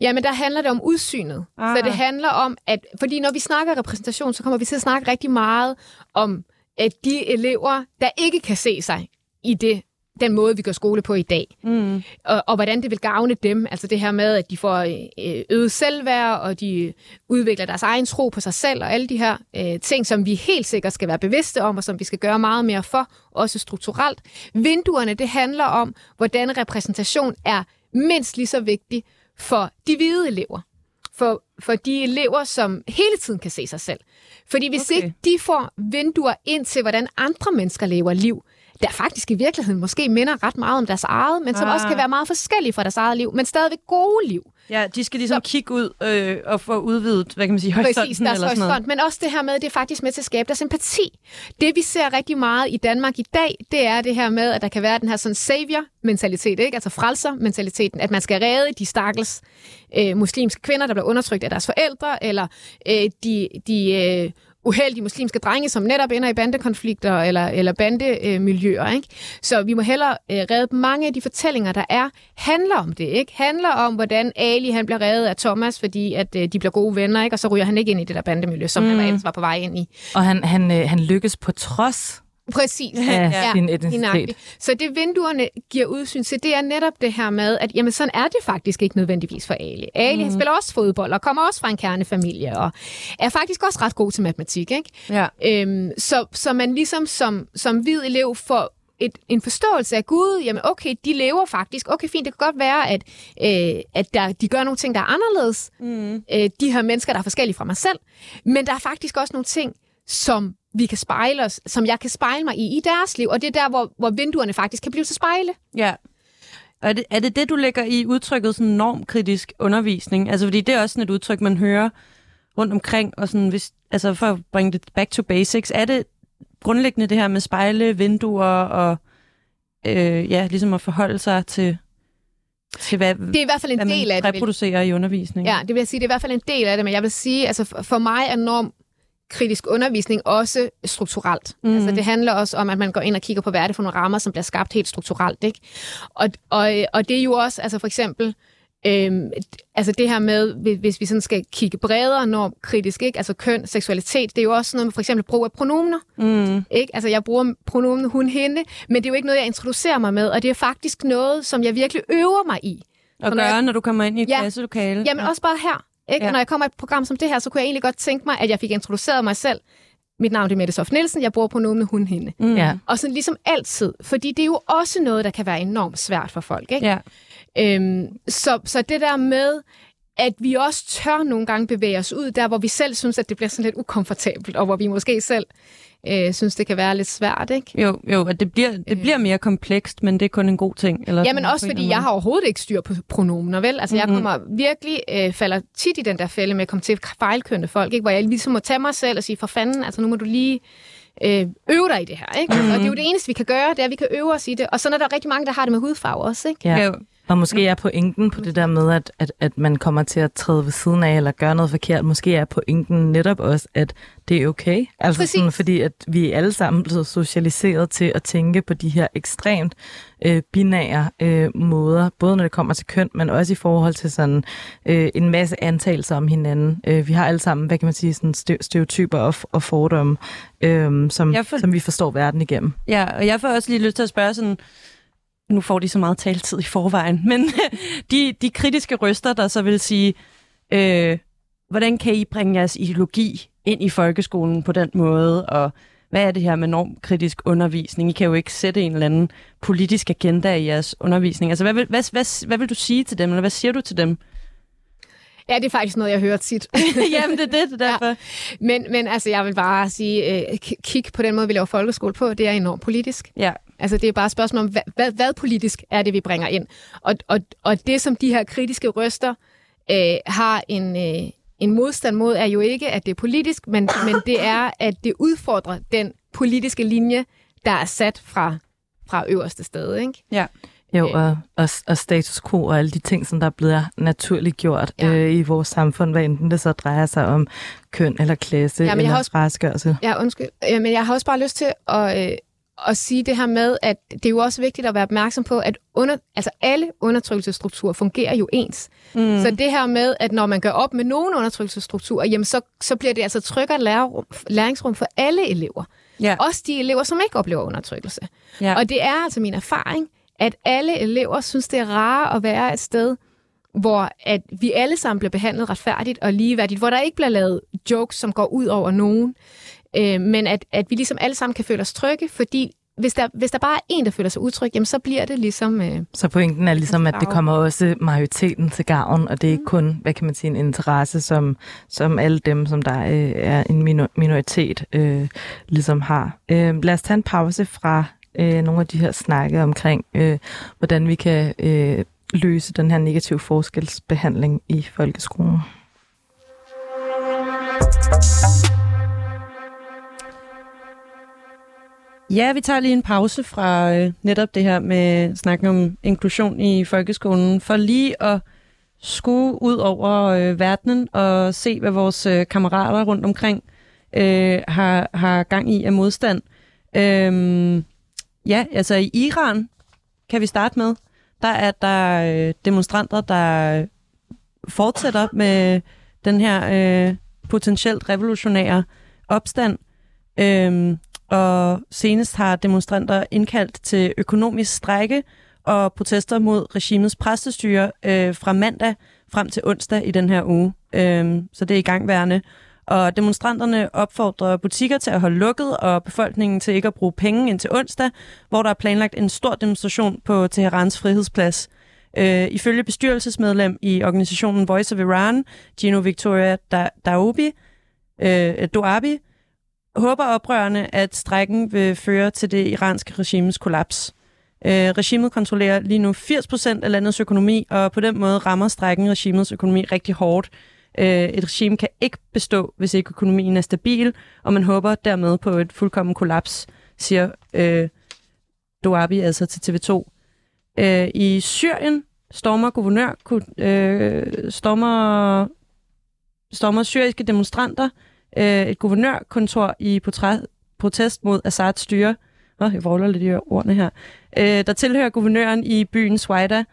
Jamen, der handler det om udsynet. Ah. Så det handler om, at fordi når vi snakker repræsentation, så kommer vi til at snakke rigtig meget om at de elever, der ikke kan se sig i det, den måde, vi gør skole på i dag. Mm. Og, og hvordan det vil gavne dem. Altså det her med, at de får øh, øget selvværd, og de udvikler deres egen tro på sig selv, og alle de her øh, ting, som vi helt sikkert skal være bevidste om, og som vi skal gøre meget mere for, også strukturelt. Vinduerne, det handler om, hvordan repræsentation er mindst lige så vigtig for de hvide elever. For, for de elever, som hele tiden kan se sig selv. Fordi hvis okay. ikke de får vinduer ind til, hvordan andre mennesker lever liv, der faktisk i virkeligheden måske minder ret meget om deres eget, men som ah. også kan være meget forskellige fra deres eget liv, men stadigvæk gode liv. Ja, de skal ligesom så, kigge ud øh, og få udvidet, hvad kan man sige, horisonten præcis, deres eller sådan noget. men også det her med, det er faktisk med til at skabe deres empati. Det vi ser rigtig meget i Danmark i dag, det er det her med, at der kan være den her sådan savior-mentalitet, ikke? altså frelser-mentaliteten, at man skal redde de stakkels øh, muslimske kvinder, der bliver undertrykt af deres forældre, eller øh, de, de øh, uheldige muslimske drenge, som netop ender i bandekonflikter eller, eller bandemiljøer. Ikke? Så vi må hellere øh, redde mange af de fortællinger, der er, handler om det. ikke Handler om, hvordan Ali han bliver reddet af Thomas, fordi at øh, de bliver gode venner, ikke? og så ryger han ikke ind i det der bandemiljø, som mm. han ellers var på vej ind i. Og han, han, øh, han lykkes på trods Præcis. Af ja, sin etnicitet. Så det vinduerne giver udsyn til, det er netop det her med, at jamen, sådan er det faktisk ikke nødvendigvis for Ali. Ali mm. spiller også fodbold og kommer også fra en kernefamilie og er faktisk også ret god til matematik. Ikke? Ja. Øhm, så, så man ligesom som, som hvid elev får et, en forståelse af Gud, jamen okay, de lever faktisk, okay fint, det kan godt være, at, øh, at der, de gør nogle ting, der er anderledes, mm. øh, de her mennesker, der er forskellige fra mig selv, men der er faktisk også nogle ting, som vi kan spejle os, som jeg kan spejle mig i i deres liv, og det er der, hvor, hvor vinduerne faktisk kan blive til spejle. Ja. Og er det, er det det, du lægger i udtrykket sådan normkritisk undervisning? Altså, fordi det er også sådan et udtryk, man hører rundt omkring, og sådan, hvis, altså for at bringe det back to basics, er det grundlæggende det her med spejle, vinduer og øh, ja, ligesom at forholde sig til, til hvad, det er i hvert fald en del af det. reproducerer i undervisning. Ja, det vil jeg sige, det er i hvert fald en del af det, men jeg vil sige, altså for mig er norm kritisk undervisning også strukturelt. Mm. Altså, det handler også om, at man går ind og kigger på, hvad er det for nogle rammer, som bliver skabt helt strukturelt. Ikke? Og, og, og det er jo også, altså for eksempel, Øhm, altså det her med, hvis vi sådan skal kigge bredere når kritisk, ikke? altså køn, seksualitet, det er jo også noget med for eksempel brug af pronomener. Mm. Ikke? Altså jeg bruger pronomen hun, hende, men det er jo ikke noget, jeg introducerer mig med, og det er faktisk noget, som jeg virkelig øver mig i. Og gøre, når, når du kommer ind i et ja, klasselokale. Jamen ja. også bare her. Ikke? Ja. Når jeg kommer i et program som det her, så kunne jeg egentlig godt tænke mig, at jeg fik introduceret mig selv. Mit navn er Mette Sof Nielsen, jeg bor på med hun hende. Mm. Ja. Og sådan ligesom altid, fordi det er jo også noget, der kan være enormt svært for folk. Ikke? Ja. Øhm, så, så det der med, at vi også tør nogle gange bevæge os ud der, hvor vi selv synes, at det bliver sådan lidt ukomfortabelt, og hvor vi måske selv øh, synes, det kan være lidt svært, ikke? Jo, jo at det bliver, det øh. bliver mere komplekst, men det er kun en god ting. Eller ja, men også fordi jeg har overhovedet ikke styr på pronomener, vel? Altså, mm-hmm. jeg kommer virkelig, øh, falder tit i den der fælde med at komme til fejlkønne folk, ikke? Hvor jeg ligesom må tage mig selv og sige, for fanden, altså nu må du lige øh, øve dig i det her, ikke? Mm-hmm. Og det er jo det eneste, vi kan gøre, det er, at vi kan øve os i det. Og så er der rigtig mange, der har det med hudfarve også, ikke? Ja. Og måske er pointen på det der med, at, at, at man kommer til at træde ved siden af eller gøre noget forkert. Måske er pointen netop også, at det er okay. Altså sådan, fordi at vi alle sammen blevet socialiseret til at tænke på de her ekstremt øh, binære øh, måder, både når det kommer til køn, men også i forhold til sådan øh, en masse antagelser om hinanden. Øh, vi har alle sammen, hvad kan man sige, sådan stereotyper og, og fordomme, øh, som, for... som vi forstår verden igennem. Ja, og jeg får også lige lyst til at spørge sådan, nu får de så meget taletid i forvejen, men *laughs* de, de kritiske røster, der så vil sige, øh, hvordan kan I bringe jeres ideologi ind i folkeskolen på den måde, og hvad er det her med normkritisk undervisning? I kan jo ikke sætte en eller anden politisk agenda i jeres undervisning. Altså, hvad vil, hvad, hvad, hvad vil du sige til dem, eller hvad siger du til dem? Ja, det er faktisk noget, jeg hører tit. *laughs* Jamen, det er det, det er derfor. Ja. Men, men altså, jeg vil bare sige, øh, kig på den måde, vi laver folkeskole på, det er enormt politisk. Ja. Altså, det er bare et spørgsmål om, hvad, hvad, hvad politisk er det, vi bringer ind? Og, og, og det, som de her kritiske røster øh, har en, øh, en modstand mod, er jo ikke, at det er politisk, men, men det er, at det udfordrer den politiske linje, der er sat fra, fra øverste sted. Ikke? Ja. Jo, og, og, og status quo og alle de ting, som der er blevet naturligt gjort ja. øh, i vores samfund, hvad enten det så drejer sig om køn eller klasse ja, men eller fraskørelse. Ja, undskyld. Ja, men jeg har også bare lyst til at, øh, at sige det her med, at det er jo også vigtigt at være opmærksom på, at under, altså alle undertrykkelsesstrukturer fungerer jo ens. Mm. Så det her med, at når man gør op med nogle undertrykkelsesstrukturer, jamen så, så bliver det altså tryggere lærerum, læringsrum for alle elever. Ja. Også de elever, som ikke oplever undertrykkelse. Ja. Og det er altså min erfaring, at alle elever synes, det er rart at være et sted, hvor at vi alle sammen bliver behandlet retfærdigt og ligeværdigt, hvor der ikke bliver lavet jokes, som går ud over nogen, øh, men at, at vi ligesom alle sammen kan føle os trygge, fordi hvis der, hvis der bare er en, der føler sig utryg, jamen så bliver det ligesom... Øh, så pointen er ligesom, at det kommer også majoriteten til gavn, og det er ikke mm. kun, hvad kan man sige, en interesse, som, som alle dem, som der øh, er en minoritet, øh, ligesom har. Øh, lad os tage en pause fra øh, nogle af de her snakke omkring, øh, hvordan vi kan øh, løse den her negative forskelsbehandling i folkeskolen. Ja, vi tager lige en pause fra øh, netop det her med snakken om inklusion i folkeskolen, for lige at skue ud over øh, verdenen og se, hvad vores øh, kammerater rundt omkring øh, har, har gang i af modstand. Øh, Ja, altså i Iran kan vi starte med. Der er der øh, demonstranter, der fortsætter med den her øh, potentielt revolutionære opstand. Øh, og senest har demonstranter indkaldt til økonomisk strække og protester mod regimets præstestyre øh, fra mandag frem til onsdag i den her uge. Øh, så det er i gangværende. Og demonstranterne opfordrer butikker til at holde lukket, og befolkningen til ikke at bruge penge indtil onsdag, hvor der er planlagt en stor demonstration på Teherans frihedsplads. Øh, ifølge bestyrelsesmedlem i organisationen Voice of Iran, Gino Victoria Daubi, øh, Doabi, håber oprørende, at strækken vil føre til det iranske regimes kollaps. Øh, regimet kontrollerer lige nu 80% af landets økonomi, og på den måde rammer strækken regimets økonomi rigtig hårdt. Øh, et regime kan ikke bestå, hvis ikke økonomien er stabil, og man håber dermed på et fuldkommen kollaps, siger øh, Doabi altså til TV2. Øh, I Syrien stormer guvernør, øh, stormer, stormer syriske demonstranter øh, et guvernørkontor i protest mod Assads styre. Nå, jeg vrøvler lidt i ordene her. Øh, der tilhører guvernøren i byen Swida,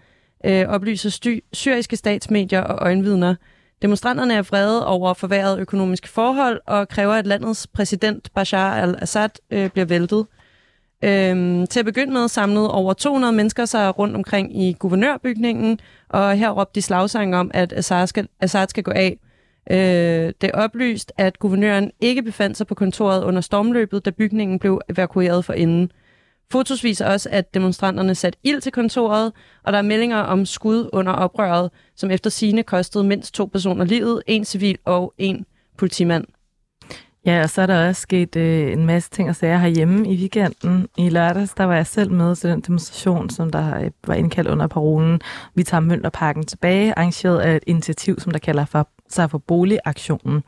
øh, oplyser sty- syriske statsmedier og øjenvidner. Demonstranterne er vrede over forværret økonomiske forhold og kræver, at landets præsident Bashar al-Assad øh, bliver væltet. Øhm, til at begynde med samlede over 200 mennesker sig rundt omkring i guvernørbygningen, og her råbte de slagsang om, at Assad skal, Assad skal gå af. Øh, det er oplyst, at guvernøren ikke befandt sig på kontoret under stormløbet, da bygningen blev evakueret for inden. Fotos viser også, at demonstranterne satte ild til kontoret, og der er meldinger om skud under oprøret, som efter sine kostede mindst to personer livet, en civil og en politimand. Ja, og så er der også sket øh, en masse ting og sager herhjemme i weekenden. I lørdags, der var jeg selv med til den demonstration, som der øh, var indkaldt under parolen Vi tager Mønterparken tilbage, arrangeret af et initiativ, som der kalder for sig for boligaktionen.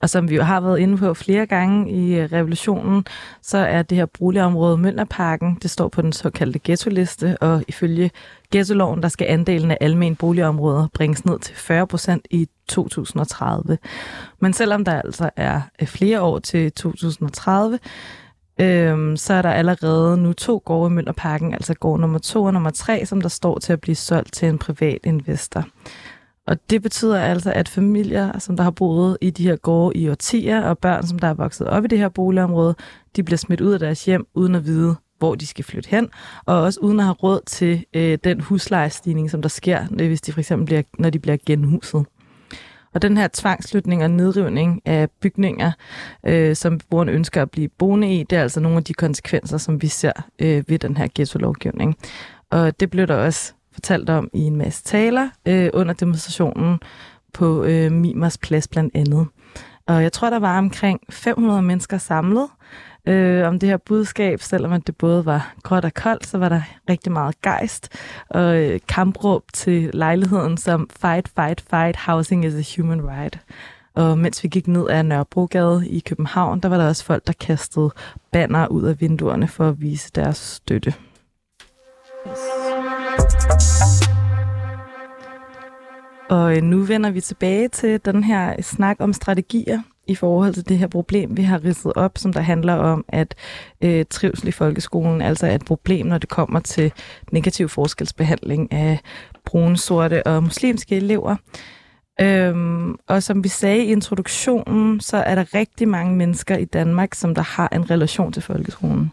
Og som vi jo har været inde på flere gange i øh, revolutionen, så er det her boligområde Møllerparken, det står på den såkaldte ghetto-liste, og ifølge ghettoloven, der skal andelen af almen boligområder bringes ned til 40 procent i 2030. Men selvom der altså er øh, flere år til 2030, øhm, så er der allerede nu to gårde i Møllerparken, altså gård nummer to og nummer tre, som der står til at blive solgt til en privat investor. Og det betyder altså, at familier, som der har boet i de her gårde i årtier, og børn, som der er vokset op i det her boligområde, de bliver smidt ud af deres hjem, uden at vide, hvor de skal flytte hen, og også uden at have råd til øh, den huslejestigning, som der sker, øh, hvis de for eksempel bliver, når de bliver genhuset. Og den her tvangsflytning og nedrivning af bygninger, øh, som beboerne ønsker at blive boende i, det er altså nogle af de konsekvenser, som vi ser øh, ved den her ghetto-lovgivning. Og det blev der også fortalt om i en masse taler øh, under demonstrationen på øh, Mimers Plads blandt andet. Og jeg tror, der var omkring 500 mennesker samlet øh, om det her budskab. Selvom det både var gråt og koldt, så var der rigtig meget gejst og øh, kampråb til lejligheden som Fight, fight, fight, housing is a human right. Og mens vi gik ned ad Nørrebrogade i København, der var der også folk, der kastede banner ud af vinduerne for at vise deres støtte. Og øh, nu vender vi tilbage til den her snak om strategier i forhold til det her problem, vi har ridset op, som der handler om, at øh, trivsel i folkeskolen altså er et problem, når det kommer til negativ forskelsbehandling af brune, sorte og muslimske elever. Øhm, og som vi sagde i introduktionen, så er der rigtig mange mennesker i Danmark, som der har en relation til folkeskolen.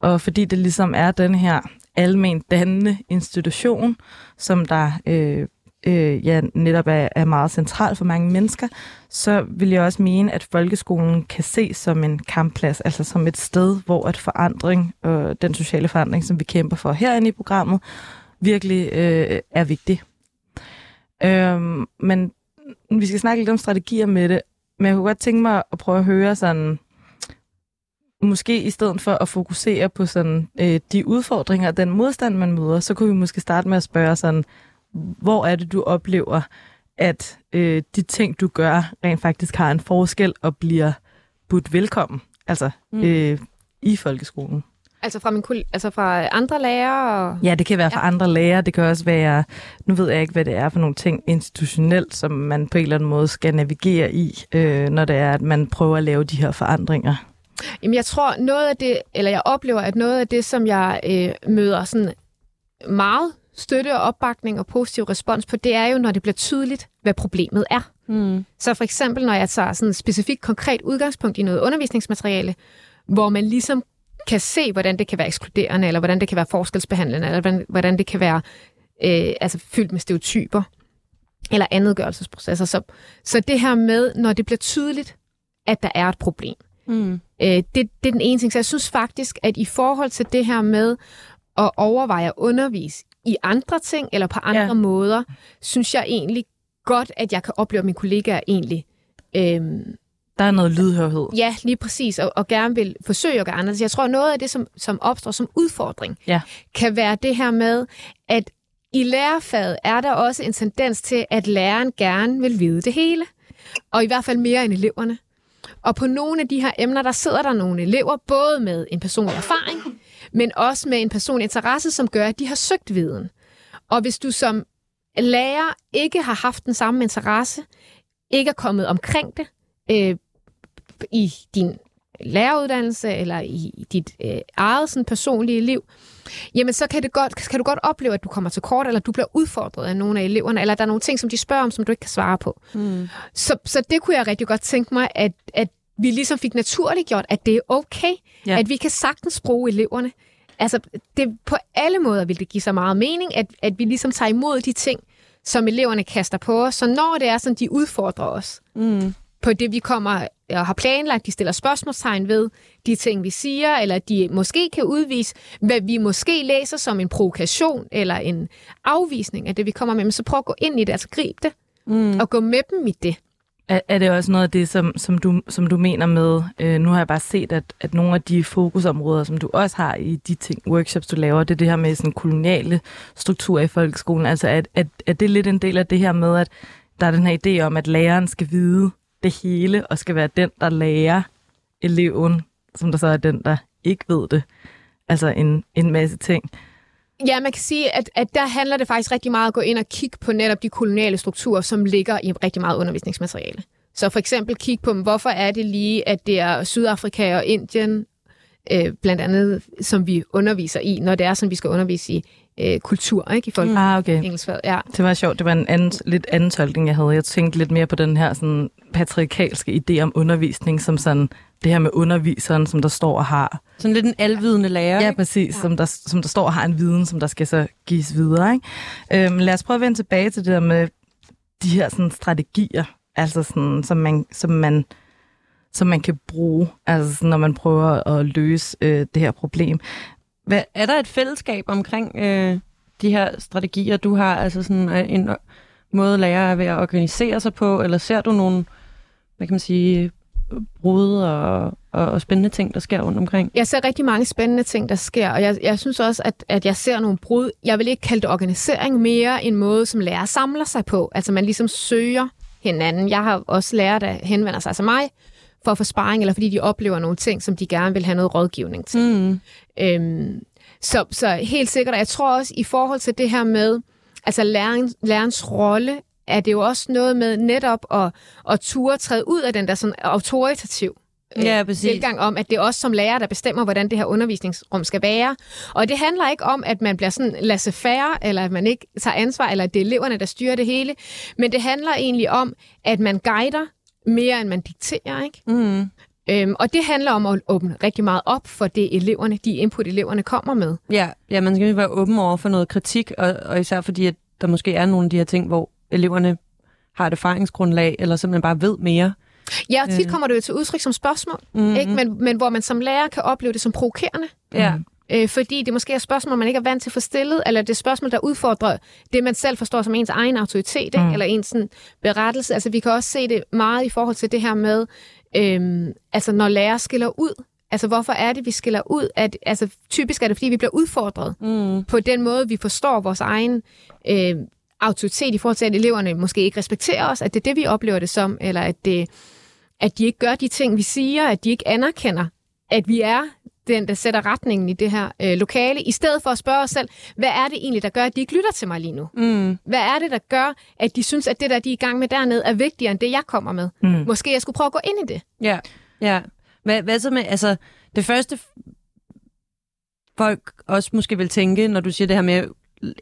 Og fordi det ligesom er den her almen dannende institution, som der øh, øh, ja, netop er, er meget central for mange mennesker, så vil jeg også mene, at folkeskolen kan ses som en kampplads, altså som et sted, hvor at forandring øh, den sociale forandring, som vi kæmper for herinde i programmet, virkelig øh, er vigtig. Øh, men vi skal snakke lidt om strategier med det, men jeg kunne godt tænke mig at prøve at høre sådan, måske i stedet for at fokusere på sådan øh, de udfordringer og den modstand, man møder, så kunne vi måske starte med at spørge sådan, hvor er det, du oplever, at øh, de ting, du gør, rent faktisk har en forskel og bliver budt velkommen, altså mm. øh, i folkeskolen? Altså fra, min, altså fra andre lærere? Ja, det kan være fra ja. andre lærere. Det kan også være, nu ved jeg ikke, hvad det er for nogle ting institutionelt, som man på en eller anden måde skal navigere i, øh, når det er, at man prøver at lave de her forandringer. Jamen jeg tror, noget af det, eller jeg oplever, at noget af det, som jeg øh, møder sådan meget støtte og opbakning og positiv respons på, det er jo, når det bliver tydeligt, hvad problemet er. Mm. Så for eksempel, når jeg tager sådan et specifikt konkret udgangspunkt i noget undervisningsmateriale, hvor man ligesom kan se, hvordan det kan være ekskluderende, eller hvordan det kan være forskelsbehandlende, eller hvordan, hvordan det kan være øh, altså fyldt med stereotyper, eller andetgørelsesprocesser. Så, så det her med, når det bliver tydeligt, at der er et problem, mm. øh, det, det er den ene ting. Så jeg synes faktisk, at i forhold til det her med at overveje at undervise i andre ting eller på andre ja. måder, synes jeg egentlig godt, at jeg kan opleve, at mine kollegaer egentlig... Øhm, der er noget lydhørhed. Ja, lige præcis, og, og gerne vil forsøge at gøre anderledes. Jeg tror, noget af det, som, som opstår som udfordring, ja. kan være det her med, at i lærerfaget er der også en tendens til, at læreren gerne vil vide det hele. Og i hvert fald mere end eleverne. Og på nogle af de her emner, der sidder der nogle elever, både med en personlig erfaring, men også med en personlig interesse, som gør, at de har søgt viden. Og hvis du som lærer ikke har haft den samme interesse, ikke er kommet omkring det øh, i din læreruddannelse eller i dit øh, eget sådan, personlige liv, jamen så kan, det godt, kan du godt opleve, at du kommer til kort, eller du bliver udfordret af nogle af eleverne, eller der er nogle ting, som de spørger om, som du ikke kan svare på. Mm. Så, så det kunne jeg rigtig godt tænke mig, at, at vi ligesom fik naturligt gjort, at det er okay, ja. at vi kan sagtens bruge eleverne. Altså, det, på alle måder vil det give så meget mening, at, at vi ligesom tager imod de ting, som eleverne kaster på os. Så når det er sådan, de udfordrer os mm. på det, vi kommer og har planlagt, de stiller spørgsmålstegn ved de ting, vi siger, eller de måske kan udvise, hvad vi måske læser som en provokation eller en afvisning af det, vi kommer med, men så prøv at gå ind i det, altså grib det, mm. og gå med dem i det. Er, er det også noget af det, som, som, du, som du mener med, øh, nu har jeg bare set, at, at nogle af de fokusområder, som du også har i de ting, workshops, du laver, det er det her med sådan koloniale strukturer i folkeskolen. Altså, at, at, er det lidt en del af det her med, at der er den her idé om, at læreren skal vide det hele, og skal være den, der lærer eleven, som der så er den, der ikke ved det. Altså en, en masse ting. Ja, man kan sige, at, at der handler det faktisk rigtig meget at gå ind og kigge på netop de koloniale strukturer, som ligger i rigtig meget undervisningsmateriale. Så for eksempel kigge på, hvorfor er det lige, at det er Sydafrika og Indien, øh, blandt andet, som vi underviser i, når det er, som vi skal undervise i øh, kultur, ikke? I folk Ah, okay. engelskfaget. Ja. Det var sjovt. Det var en anden, lidt anden tolkning, jeg havde. Jeg tænkte lidt mere på den her sådan, patriarkalske idé om undervisning, som sådan det her med underviseren, som der står og har. Sådan lidt en alvidende lærer. Ja, ikke? præcis. Ja. Som, der, som der står og har en viden, som der skal så gives videre. Ikke? Øhm, lad os prøve at vende tilbage til det der med de her sådan, strategier, altså sådan, som, man, som, man, som man kan bruge, altså sådan, når man prøver at løse øh, det her problem. Hvad, er der et fællesskab omkring øh, de her strategier, du har? Altså sådan øh, en måde, lærer er ved at organisere sig på, eller ser du nogle, hvad kan man sige, brud og, og, og spændende ting, der sker rundt omkring? Jeg ser rigtig mange spændende ting, der sker, og jeg, jeg synes også, at, at jeg ser nogle brud. Jeg vil ikke kalde det organisering mere en måde, som lærer samler sig på. Altså man ligesom søger hinanden. Jeg har også lært, der henvender sig til mig for at få sparring, eller fordi de oplever nogle ting, som de gerne vil have noget rådgivning til. Mm. Øhm, så, så helt sikkert, og jeg tror også i forhold til det her med, altså læring, lærerens rolle, er det jo også noget med netop at, at ture træde ud af den der sådan autoritativ øh, Ja, præcis. tilgang om, at det er os som lærer, der bestemmer, hvordan det her undervisningsrum skal være. Og det handler ikke om, at man bliver sådan laissez-faire, eller at man ikke tager ansvar, eller at det er eleverne, der styrer det hele. Men det handler egentlig om, at man guider mere, end man dikterer. Ikke? Mm. Øhm, og det handler om at åbne rigtig meget op for det eleverne, de input eleverne kommer med. Ja, ja, man skal jo være åben over for noget kritik, og, og især fordi, at der måske er nogle af de her ting, hvor eleverne har et erfaringsgrundlag, eller simpelthen bare ved mere. Ja, og tit Øh. kommer det jo til udtryk som spørgsmål, Mm-hmm. ikke? Men, men hvor man som lærer kan opleve det som provokerende. Ja, Øh, fordi det måske er spørgsmål, man ikke er vant til at få stillet, eller det er spørgsmål, der udfordrer det, man selv forstår som ens egen autoritet, ikke? Mm. eller ens sådan, berettelse. Altså, vi kan også se det meget i forhold til det her med, øhm, altså når lærer skiller ud. Altså, hvorfor er det, vi skiller ud? At, altså, typisk er det, fordi vi bliver udfordret mm. på den måde, vi forstår vores egen øh, autoritet i forhold til, at eleverne måske ikke respekterer os, at det er det, vi oplever det som, eller at, det, at de ikke gør de ting, vi siger, at de ikke anerkender, at vi er den, der sætter retningen i det her øh, lokale, i stedet for at spørge os selv, hvad er det egentlig, der gør, at de ikke lytter til mig lige nu? Mm. Hvad er det, der gør, at de synes, at det, der de er i gang med dernede, er vigtigere end det, jeg kommer med? Mm. Måske jeg skulle prøve at gå ind i det. Ja, ja. Hvad, hvad så med, altså, det første folk også måske vil tænke, når du siger det her med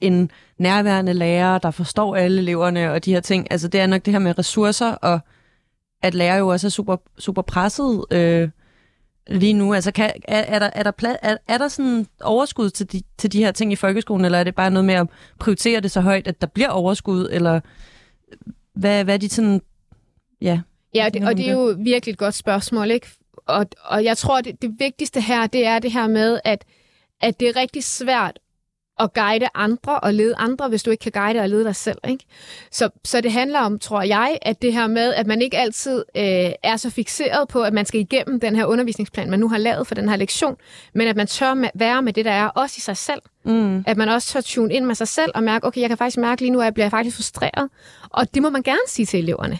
en nærværende lærer, der forstår alle eleverne og de her ting, altså det er nok det her med ressourcer, og at lærer jo også er super, super presset øh, lige nu. Altså kan, er, er, der, er, der pla- er, er der sådan overskud til de, til de her ting i folkeskolen, eller er det bare noget med at prioritere det så højt, at der bliver overskud, eller hvad, hvad er de sådan, ja, Ja, det, og det er jo virkelig et godt spørgsmål, ikke? Og, og jeg tror, det, det vigtigste her, det er det her med, at, at det er rigtig svært at guide andre og lede andre, hvis du ikke kan guide og lede dig selv. Ikke? Så, så det handler om, tror jeg, at det her med, at man ikke altid øh, er så fixeret på, at man skal igennem den her undervisningsplan, man nu har lavet for den her lektion, men at man tør med, være med det, der er, også i sig selv. mm, At man også tør tune ind med sig selv og mærke, okay, jeg kan faktisk mærke lige nu, at jeg bliver faktisk frustreret. Og det må man gerne sige til eleverne.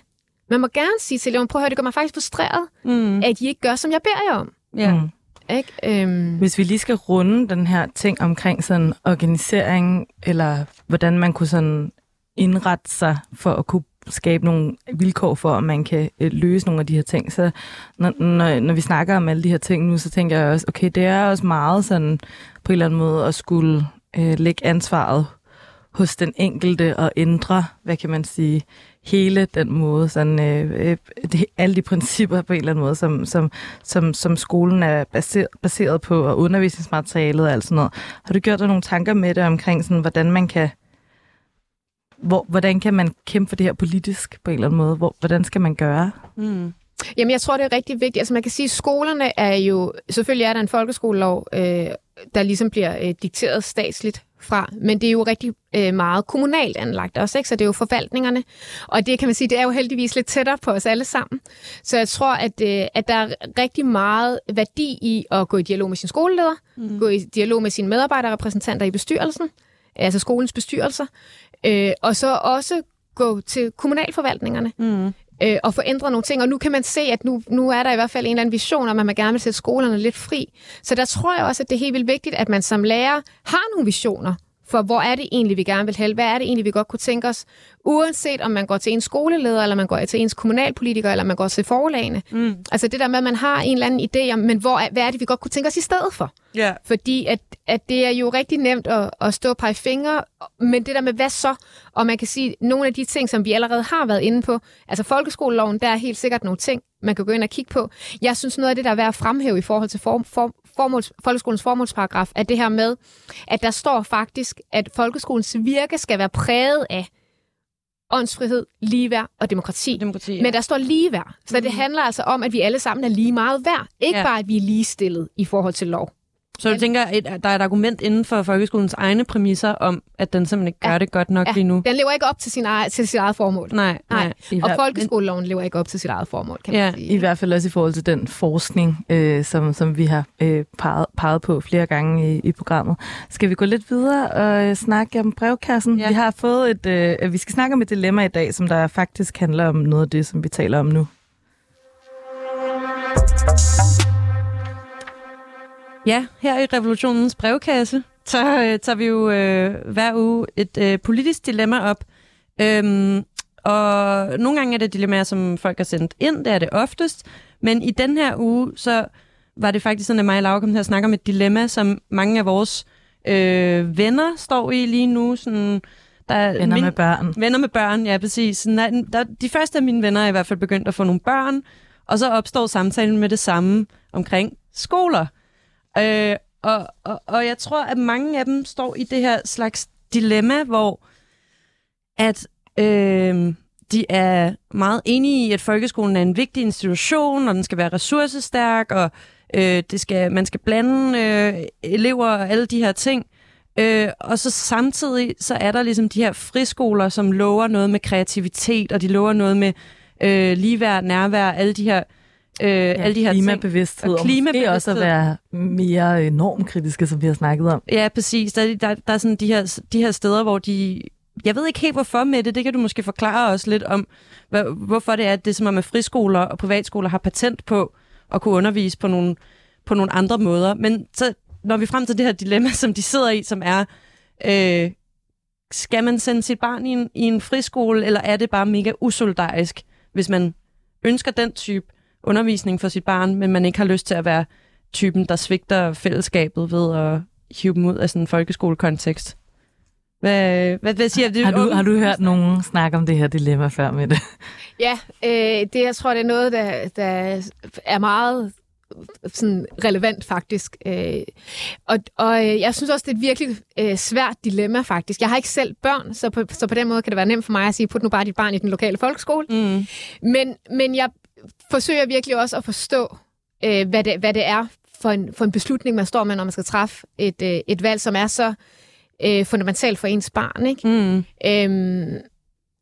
Man må gerne sige til eleverne, prøv at høre, det gør mig faktisk frustreret, mm, at I ikke gør, som jeg beder jer om. ja. Mm. Ikke? Øhm, Hvis vi lige skal runde den her ting omkring sådan organisering, eller hvordan man kunne sådan indrette sig for at kunne skabe nogle vilkår for, at man kan øh, løse nogle af de her ting. Så når, når, når vi snakker om alle de her ting nu, så tænker jeg også, okay, det er også meget sådan på en eller anden måde at skulle øh, lægge ansvaret hos den enkelte og ændre, hvad kan man sige, hele den måde, sådan, øh, øh, det, alle de principper på en eller anden måde, som, som, som, som skolen er baseret, baseret på, og undervisningsmaterialet og alt sådan noget. Har du gjort dig nogle tanker med det omkring, sådan, hvordan man kan hvor, hvordan kan man kæmpe for det her politisk på en eller anden måde? Hvor, hvordan skal man gøre? Mm. Jamen, jeg tror, det er rigtig vigtigt. Altså, man kan sige, at skolerne er jo... Selvfølgelig er der en folkeskolelov, øh, der ligesom bliver øh, dikteret statsligt fra, men det er jo rigtig øh, meget kommunalt anlagt også, ikke? så det er jo forvaltningerne, og det kan man sige, det er jo heldigvis lidt tættere på os alle sammen. Så jeg tror, at, øh, at der er rigtig meget værdi i at gå i dialog med sin skoleleder, mm. gå i dialog med sine medarbejderrepræsentanter i bestyrelsen, altså skolens bestyrelser, øh, og så også gå til kommunalforvaltningerne Mm øh, og få ændret nogle ting. Og nu kan man se, at nu, nu er der i hvert fald en eller anden vision om, at man gerne vil sætte skolerne lidt fri. Så der tror jeg også, at det er helt vildt vigtigt, at man som lærer har nogle visioner for, hvor er det egentlig, vi gerne vil have? Hvad er det egentlig, vi godt kunne tænke os? Uanset om man går til en skoleleder, eller man går til ens kommunalpolitiker, eller man går til forlagene. Mm. Altså det der med, at man har en eller anden idé om, men hvor hvad er det, vi godt kunne tænke os i stedet for? Ja. Fordi at, at det er jo rigtig nemt at, at stå og pege fingre, men det der med, hvad så? Og man kan sige, nogle af de ting, som vi allerede har været inde på, altså folkeskoleloven, der er helt sikkert nogle ting, man kan gå ind og kigge på. Jeg synes, noget af det, der er værd at fremhæve i forhold til form, form, formåls, folkeskolens formålsparagraf, er det her med, at der står faktisk, at folkeskolens virke skal være præget af åndsfrihed, ligeværd og demokrati. Demokrati. Ja. Men der står ligeværd. Så det handler altså om, at vi alle sammen er lige meget værd. Ikke Ja. bare, at vi er ligestillet i forhold til lov. Så du tænker, at der er et argument inden for folkeskolens egne præmisser om, at den simpelthen ikke gør Ja. det godt nok Ja, lige nu? Den lever ikke op til, sin eget, til sit eget formål. Nej, nej. Nej. Og hver, folkeskoleloven lever ikke op til sit eget formål, kan man Ja, sige. I hvert fald også i forhold til den forskning, øh, som, som vi har øh, peget, peget på flere gange i, i programmet. Skal vi gå lidt videre og øh, snakke om brevkassen? Ja. Vi har fået et, øh, vi skal snakke om et dilemma i dag, som der faktisk handler om noget af det, som vi taler om nu. Ja, her i Revolutionens brevkasse, så øh, tager vi jo øh, hver uge et øh, politisk dilemma op. Øhm, og nogle gange er det dilemmaer, som folk har sendt ind, det er det oftest. Men i den her uge, så var det faktisk sådan, at mig og Laura kom til at snakke om et dilemma, som mange af vores øh, venner står i lige nu. Sådan, der er Venner med børn. Venner med børn, ja præcis. Sådan, der, der, de første af mine venner er i hvert fald begyndt at få nogle børn, og så opstår samtalen med det samme omkring skoler. Øh, og, og, og jeg tror, at mange af dem står i det her slags dilemma, hvor at øh, de er meget enige i, at folkeskolen er en vigtig institution, og den skal være ressourcestærk, og øh, det skal, man skal blande øh, elever og alle de her ting. Øh, og så samtidig, så er der ligesom de her friskoler, som lover noget med kreativitet, og de lover noget med øh, ligeværd, nærvær, alle de her, øh, ja, alle de her ting. klimabevidsthed, Og og, og måske også at klimabevidsthed. være mere normkritiske, som vi har snakket om. Ja, præcis. Der, der, der er sådan de her, de her steder, hvor de... Jeg ved ikke helt, hvorfor med det. Det kan du måske forklare os lidt om, hvor, hvorfor det er, at det som om, at friskoler og privatskoler har patent på at kunne undervise på nogle, på nogle andre måder. Men så når vi frem til det her dilemma, som de sidder i, som er, øh, skal man sende sit barn i en, i en friskole, eller er det bare mega usolidarisk, hvis man ønsker den type undervisning for sit barn, men man ikke har lyst til at være typen, der svigter fællesskabet ved at hive dem ud af sådan en folkeskolekontekst. Hvad, hvad, hvad siger du? Har du, har du hørt nogen snakke om det her dilemma før med det? *laughs* Ja, øh, det jeg tror, det er noget, der, der er meget sådan relevant faktisk. Øh, og og øh, jeg synes også, det er et virkelig øh, svært dilemma faktisk. Jeg har ikke selv børn, så på, så på den måde kan det være nemt for mig at sige, put nu bare dit barn i den lokale folkeskole. Mm. Men, men jeg forsøger virkelig også at forstå, øh, hvad, det, hvad det er for en, for en beslutning, man står med, når man skal træffe et, øh, et valg, som er så øh, fundamentalt for ens barn. Ikke? Mm. Øhm,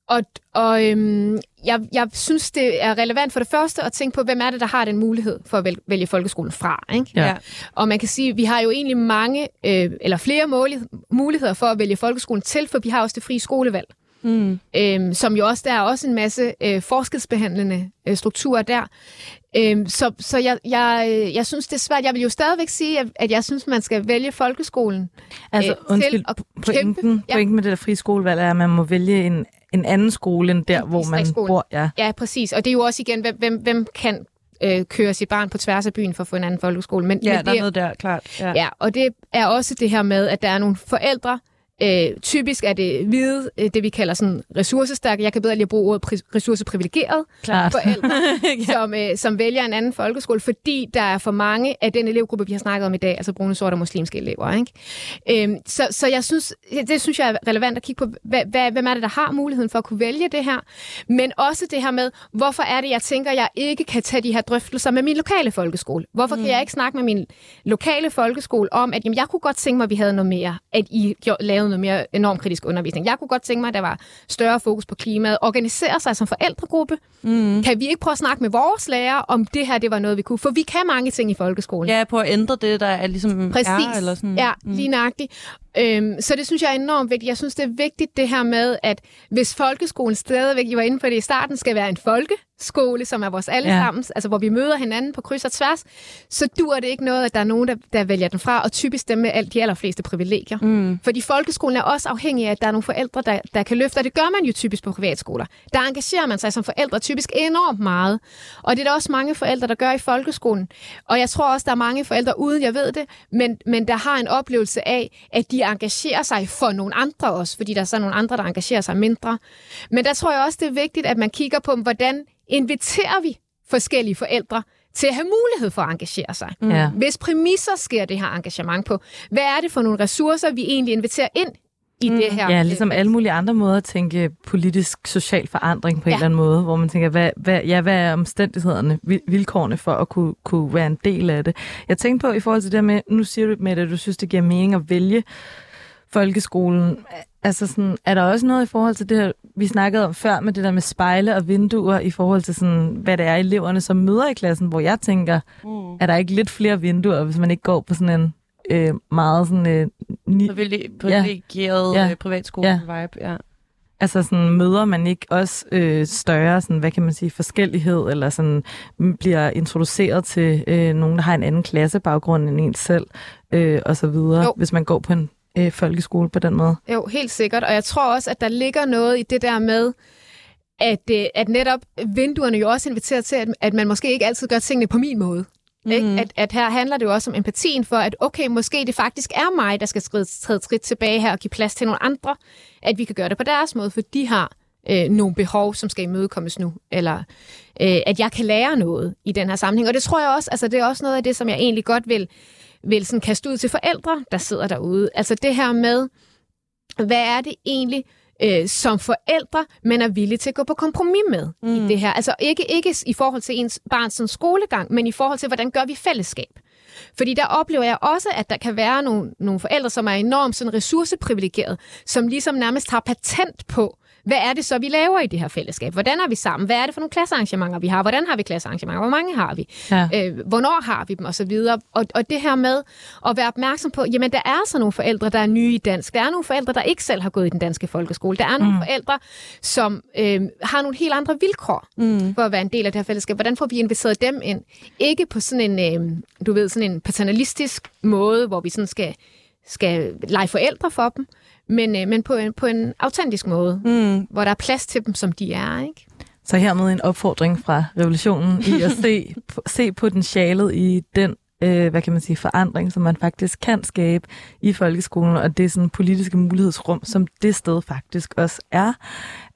og og øhm, jeg, jeg synes, det er relevant for det første at tænke på, hvem er det, der har den mulighed for at vælge, folkeskolen fra. Ikke? Ja. Ja. Og man kan sige, at vi har jo egentlig mange, øh, eller flere mulighed, muligheder for at vælge folkeskolen til, for vi har også det frie skolevalg. Mm. Øhm, som jo også, der er også en masse øh, forskelsbehandlende øh, strukturer der. Øhm, så så jeg, jeg, øh, jeg synes, det er svært. Jeg vil jo stadigvæk sige, at, at jeg synes, man skal vælge folkeskolen. Altså, Øh, undskyld, at pointen, kæmpe. Ja. pointen med det der frie skolevalg er, at man må vælge en, en anden skole end der, En hvor man bor. Ja. Ja, præcis. Og det er jo også igen, hvem, hvem, hvem kan øh, køre sit barn på tværs af byen for at få en anden folkeskole. Men, Ja, men der det, er noget der, klart. Ja. Ja, og det er også det her med, at der er nogle forældre, øh, typisk er det hvide, øh, det vi kalder sådan ressourcestærke, jeg kan bedre lige at bruge ordet pri- ressourceprivilegeret Klart. forældre, *laughs* som, øh, som vælger en anden folkeskole, fordi der er for mange af den elevgruppe, vi har snakket om i dag, altså brune, sorte og muslimske elever. Ikke? Øhm, så, så jeg synes, det synes jeg er relevant at kigge på, hvad, hvad, hvem er det, der har muligheden for at kunne vælge det her, men også det her med, hvorfor er det, jeg tænker, jeg ikke kan tage de her drøftelser med min lokale folkeskole? Hvorfor mm. kan jeg ikke snakke med min lokale folkeskole om, at jamen, jeg kunne godt tænke mig, at vi havde noget mere, at I lavede noget mere enormt kritisk undervisning. Jeg kunne godt tænke mig, at der var større fokus på klimaet. Organisere sig som forældregruppe. Mm. Kan vi ikke prøve at snakke med vores lærere, om det her det var noget, vi kunne? For vi kan mange ting i folkeskolen. ja, på at ændre det, der er ligesom Præcis. er, eller sådan. Ja, lige nøjagtigt. Øhm, så det synes jeg er enormt vigtigt. Jeg synes, det er vigtigt det her med, at hvis folkeskolen stadigvæk, I var inde på det i starten, skal være en folkeskole, som er vores allesammens, ja. altså hvor vi møder hinanden på kryds og tværs, så dur det ikke noget, at der er nogen, der, der vælger den fra, og typisk dem med alt de allerfleste privilegier. Mm. Fordi folkeskolen er også afhængig af, at der er nogle forældre, der, der kan løfte, og det gør man jo typisk på privatskoler. Der engagerer man sig som forældre typisk enormt meget. Og det er der også mange forældre, der gør i folkeskolen. Og jeg tror også, der er mange forældre uden, jeg ved det, men, men der har en oplevelse af, at de engagerer sig for nogle andre også, fordi der er så nogle andre, der engagerer sig mindre. Men der tror jeg også, det er vigtigt, at man kigger på, hvordan inviterer vi forskellige forældre til at have mulighed for at engagere sig. Mm. Ja. Hvis præmisser sker det her engagement på, hvad er det for nogle ressourcer, vi egentlig inviterer ind i mm. det her? Ja, ligesom alle mulige andre måder at tænke politisk social forandring på ja. en eller anden måde, hvor man tænker, hvad, hvad, ja, hvad er omstændighederne, vilkårene for at kunne, kunne være en del af det? Jeg tænkte på i forhold til det med, nu siger du med at du synes, det giver mening at vælge folkeskolen. Altså sådan, er der også noget i forhold til det her, vi snakkede om før med det der med spejle og vinduer i forhold til sådan, hvad det er eleverne, som møder i klassen, hvor jeg tænker, mm. er der ikke lidt flere vinduer, hvis man ikke går på sådan en øh, meget sådan... Øh, ni- privilegeret ja. ja. privatskole-vibe, ja. Altså sådan, møder man ikke også øh, større, sådan, hvad kan man sige, forskellighed, eller sådan bliver introduceret til øh, nogen, der har en anden klassebaggrund end en selv, øh, og så videre, jo. hvis man går på en øh, folkeskole på den måde. Jo, helt sikkert. Og jeg tror også, at der ligger noget i det der med, at, øh, at netop vinduerne jo også inviterer til, at, at man måske ikke altid gør tingene på min måde. Mm. Ikke? At, at her handler det jo også om empatien for, at okay, måske det faktisk er mig, der skal skride, træde skridt tilbage her og give plads til nogle andre, at vi kan gøre det på deres måde, for de har øh, nogle behov, som skal imødekommes nu, eller øh, at jeg kan lære noget i den her sammenhæng. Og det tror jeg også, altså det er også noget af det, som jeg egentlig godt vil vil sådan kaste ud til forældre, der sidder derude. Altså det her med, hvad er det egentlig, øh, som forældre, men er villige til at gå på kompromis med mm. i det her. Altså ikke, ikke i forhold til ens barns sådan, skolegang, men i forhold til, hvordan gør vi fællesskab. Fordi der oplever jeg også, at der kan være nogle, nogle forældre, som er enormt sådan ressourceprivilegeret, som ligesom nærmest har patent på, hvad er det så, vi laver i det her fællesskab? Hvordan er vi sammen? Hvad er det for nogle klassearrangementer, vi har? Hvordan har vi klassearrangementer? Hvor mange har vi? Ja. Øh, hvornår har vi dem? Og så videre. Og, og det her med at være opmærksom på, jamen der er så nogle forældre, der er nye i dansk. Der er nogle forældre, der ikke selv har gået i den danske folkeskole. Der er nogle mm. forældre, som øh, har nogle helt andre vilkår mm. for at være en del af det her fællesskab. Hvordan får vi inviteret dem ind? Ikke på sådan en, øh, du ved, sådan en paternalistisk måde, hvor vi sådan skal skal lege forældre for dem, men, øh, men på, en, på en autentisk måde, mm. hvor der er plads til dem, som de er. ikke? Så hermed en opfordring fra revolutionen i at se, *laughs* se potentialet i den øh, hvad kan man sige, forandring, som man faktisk kan skabe i folkeskolen, og det er sådan politiske mulighedsrum, som det sted faktisk også er.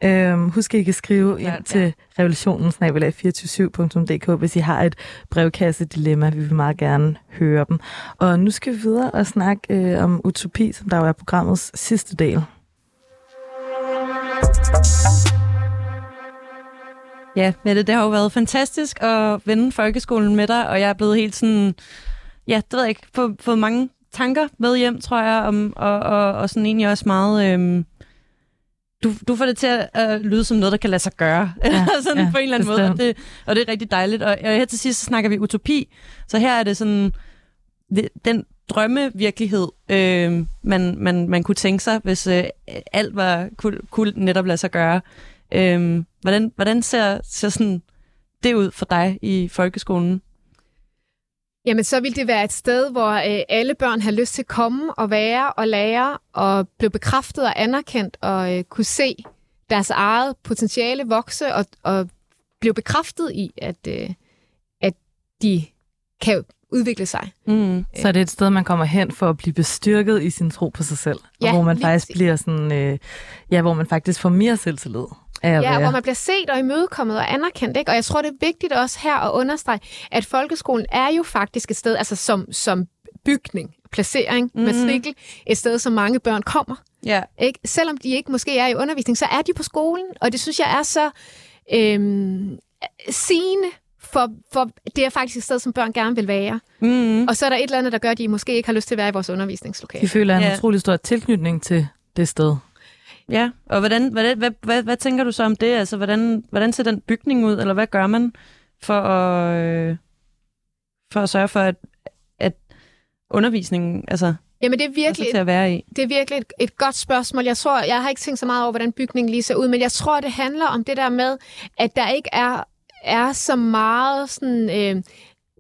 Øh, husk ikke at skrive ind til revolutionen 247dk hvis I har et brevkasse-dilemma. Vi vil meget gerne høre dem. Og nu skal vi videre og snakke øh, om utopi, som der jo er programmets sidste del. Ja, Mette, det har jo været fantastisk at vende folkeskolen med dig, og jeg er blevet helt sådan, ja, det ved jeg ikke, fået, fået mange tanker med hjem, tror jeg, om, og, og, og sådan egentlig også meget... Øhm, du, du får det til at, at lyde som noget, der kan lade sig gøre, *laughs* ja, sådan ja, på en eller anden måde, og det, og det er rigtig dejligt. Og, og her til sidst så snakker vi utopi, så her er det sådan, den drømmevirkelighed, øh, man, man, man kunne tænke sig, hvis øh, alt var kunne, kunne netop lade sig gøre. Øhm, hvordan, hvordan ser, ser sådan det ud for dig i folkeskolen? Jamen, så vil det være et sted, hvor øh, alle børn har lyst til at komme og være og lære og blive bekræftet og anerkendt og øh, kunne se deres eget potentiale vokse og, og blive bekræftet i, at, øh, at de kan udvikle sig. Mm. Så er det et sted, man kommer hen for at blive bestyrket i sin tro på sig selv, ja, og hvor man faktisk bliver sådan, øh, ja, hvor man faktisk får mere selvtillid Ja, være. hvor man bliver set og imødekommet og anerkendt. Ikke? Og jeg tror, det er vigtigt også her at understrege, at folkeskolen er jo faktisk et sted, altså som, som bygning, placering, mm. matrikel, et sted, som mange børn kommer. Ja. Ikke? Selvom de ikke måske er i undervisning, så er de på skolen, og det synes jeg er så øhm, sigende for, for det er faktisk et sted, som børn gerne vil være. Mm. Og så er der et eller andet, der gør, at de måske ikke har lyst til at være i vores undervisningslokale. De føler en ja. utrolig stor tilknytning til det sted. Ja, og hvordan, hvad, hvad, hvad, hvad tænker du så om det? Altså, hvordan, hvordan ser den bygning ud, eller hvad gør man for at, øh, for at sørge for, at, at undervisningen, altså Jamen, det er virkelig, til at være i. det er virkelig et, et godt spørgsmål. Jeg tror, jeg har ikke tænkt så meget over, hvordan bygningen lige ser ud, men jeg tror, det handler om det der med, at der ikke er, er så meget sådan, øh,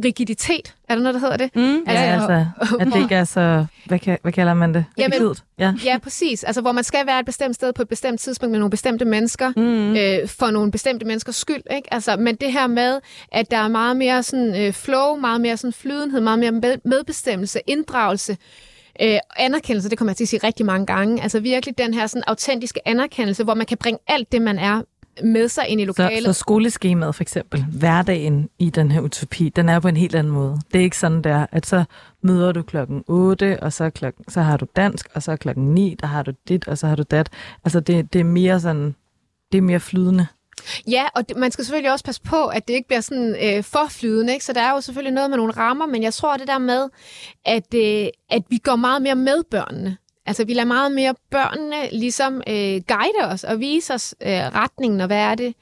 rigiditet. Er der noget, der hedder det? Mm, Ja, altså, *laughs* at det ikke er så... Hvad, kan, hvad kalder man det? Jamen-. Ja. Ja, præcis. Altså, hvor man skal være et bestemt sted på et bestemt tidspunkt med nogle bestemte mennesker, Mm. øh, for nogle bestemte menneskers skyld. Ikke? Altså, men det her med, at der er meget mere sådan, øh, flow, meget mere sådan, flydenhed, meget mere med, medbestemmelse, inddragelse, øh, anerkendelse, det kommer jeg til at sige rigtig mange gange. Altså virkelig den her sådan, autentiske anerkendelse, hvor man kan bringe alt det, man er, med sig ind i Så, lokalet. så skoleskemaet for eksempel, hverdagen i den her utopi, den er på en helt anden måde. Det er ikke sådan der, at så møder du klokken 8, og så, klokken, så har du dansk, og så klokken 9, der har du dit, og så har du dat. Altså det, det er mere sådan, det er mere flydende. Ja, og det, man skal selvfølgelig også passe på, at det ikke bliver sådan øh, for flydende. Ikke? Så der er jo selvfølgelig noget med nogle rammer, men jeg tror det der med, at, øh, at vi går meget mere med børnene. Altså vi lader meget mere børnene ligesom øh, guide os og vise os øh, retningen, og hvad er, det,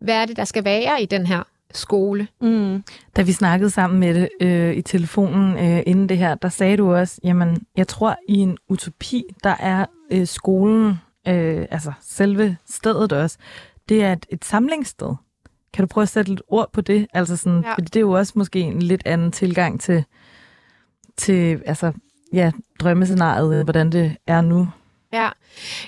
hvad er det, der skal være i den her skole. Mm. Da vi snakkede sammen med det øh, i telefonen øh, inden det her, der sagde du også, jamen, jeg tror i en utopi, der er øh, skolen, øh, altså selve stedet også, det er et, et samlingssted. Kan du prøve at sætte lidt ord på det? Altså sådan, Ja. det er jo også måske en lidt anden tilgang til, til altså, ja, drømmescenariet, hvordan det er nu. Ja,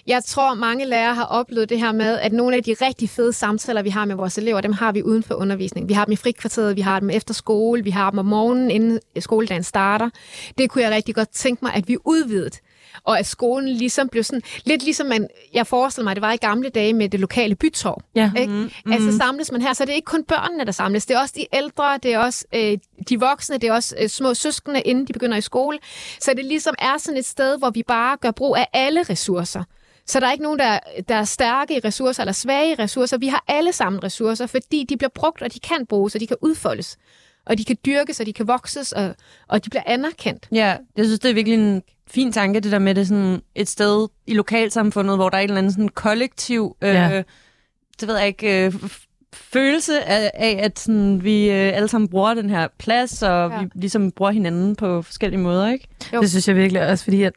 jeg tror, mange lærere har oplevet det her med, at nogle af de rigtig fede samtaler, vi har med vores elever, dem har vi uden for undervisning. Vi har dem i frikvarteret, vi har dem efter skole, vi har dem om morgenen, inden skoledagen starter. Det kunne jeg rigtig godt tænke mig, at vi udvidede. Og at skolen ligesom blev sådan, lidt ligesom man, jeg forestiller mig, det var i gamle dage med det lokale bytorv. Ja. Ikke? Mm, Altså samles man her, så det er ikke kun børnene, der samles. Det er også de ældre, det er også øh, de voksne, det er også øh, små søskende, inden de begynder i skole. Så det ligesom er sådan et sted, hvor vi bare gør brug af alle ressourcer. Så der er ikke nogen, der, der er stærke i ressourcer eller svage i ressourcer. Vi har alle sammen ressourcer, fordi de bliver brugt, og de kan bruges, og de kan udfoldes. Og de kan dyrkes, og de kan vokses, og, og de bliver anerkendt. Ja, jeg synes, det er virkelig en fin tanke, det der med det sådan et sted i lokalsamfundet, hvor der er en eller anden sådan kollektiv, øh, Ja. det ved jeg ikke, øh, følelse af, af at sådan, vi øh, alle sammen bruger den her plads, og ja. vi ligesom bruger hinanden på forskellige måder, ikke? Jo. Det synes jeg virkelig også, fordi at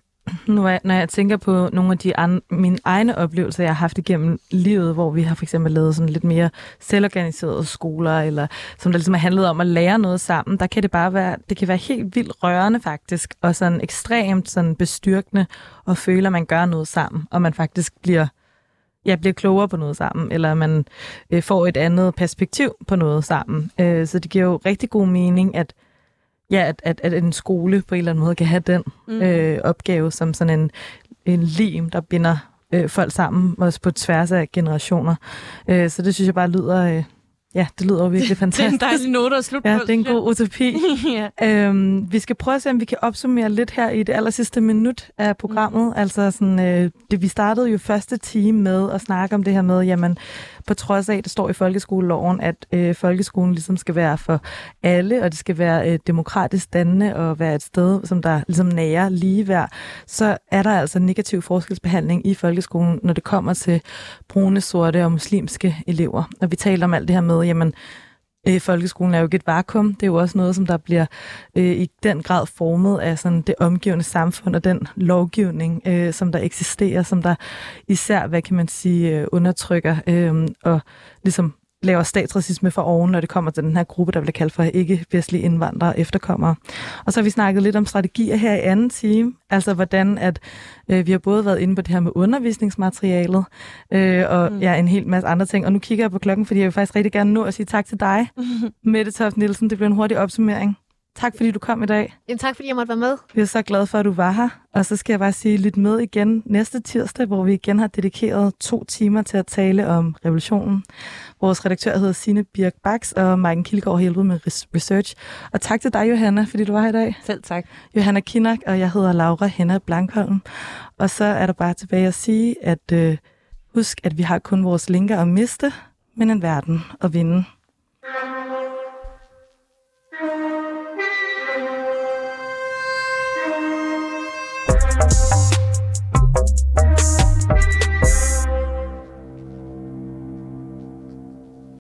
nu er, når jeg tænker på nogle af de an, mine egne oplevelser, jeg har haft igennem livet, hvor vi har for eksempel lavet sådan lidt mere selvorganiserede skoler, eller som der ligesom har handlet om at lære noget sammen, der kan det bare være, det kan være helt vildt rørende faktisk, og sådan ekstremt sådan bestyrkende at føle, at man gør noget sammen, og man faktisk bliver ja, bliver klogere på noget sammen, eller man øh, får et andet perspektiv på noget sammen. Øh, så det giver jo rigtig god mening, at ja, at, at, at en skole på en eller anden måde kan have den mm. øh, opgave som sådan en, en lim, der binder øh, folk sammen, også på tværs af generationer. Øh, så det synes jeg bare lyder, øh, ja, det lyder jo *laughs* virkelig Det er en fantastisk. dejlig note at slutte Ja, på. det er en god utopi. *laughs* ja. Øhm, vi skal prøve at se, om vi kan opsummere lidt her i det aller sidste minut af programmet. Mm. Altså sådan, øh, det, vi startede jo første time med at snakke om det her med, jamen på trods af, at det står i folkeskoleloven, at øh, folkeskolen ligesom skal være for alle, og det skal være øh, demokratisk dannende og være et sted, som der ligesom nærer ligeværd, så er der altså negativ forskelsbehandling i folkeskolen, når det kommer til brune, sorte og muslimske elever. Og vi taler om alt det her med, jamen øh, folkeskolen er jo ikke et vakuum. Det er jo også noget, som der bliver øh, i den grad formet af sådan det omgivende samfund og den lovgivning, øh, som der eksisterer, som der især, hvad kan man sige, øh, undertrykker øh, og ligesom laver statsracisme for oven, når det kommer til den her gruppe, der bliver kaldt for ikke-vestlige indvandrere og efterkommere. Og så har vi snakket lidt om strategier her i anden time, altså hvordan at øh, vi har både været inde på det her med undervisningsmaterialet, øh, og mm. ja, en hel masse andre ting. Og nu kigger jeg på klokken, fordi jeg vil faktisk rigtig gerne nå at sige tak til dig, *laughs* Mette Toft Nielsen. Det blev en hurtig opsummering. Tak fordi du kom i dag. Jamen, tak fordi jeg måtte være med. Vi er så glade for, at du var her. Og så skal jeg bare sige, lyt med igen næste tirsdag, hvor vi igen har dedikeret to timer til at tale om revolutionen. Vores redaktør hedder Sine Birk Bax, og Marken Kildgaard har hjulpet med res- research. Og tak til dig, Johanna, fordi du var her i dag. Selv tak. Johanna Kinnock, og jeg hedder Laura Henna Blankholm. Og så er der bare tilbage at sige, at øh, husk, at vi har kun vores linker at miste, men en verden at vinde.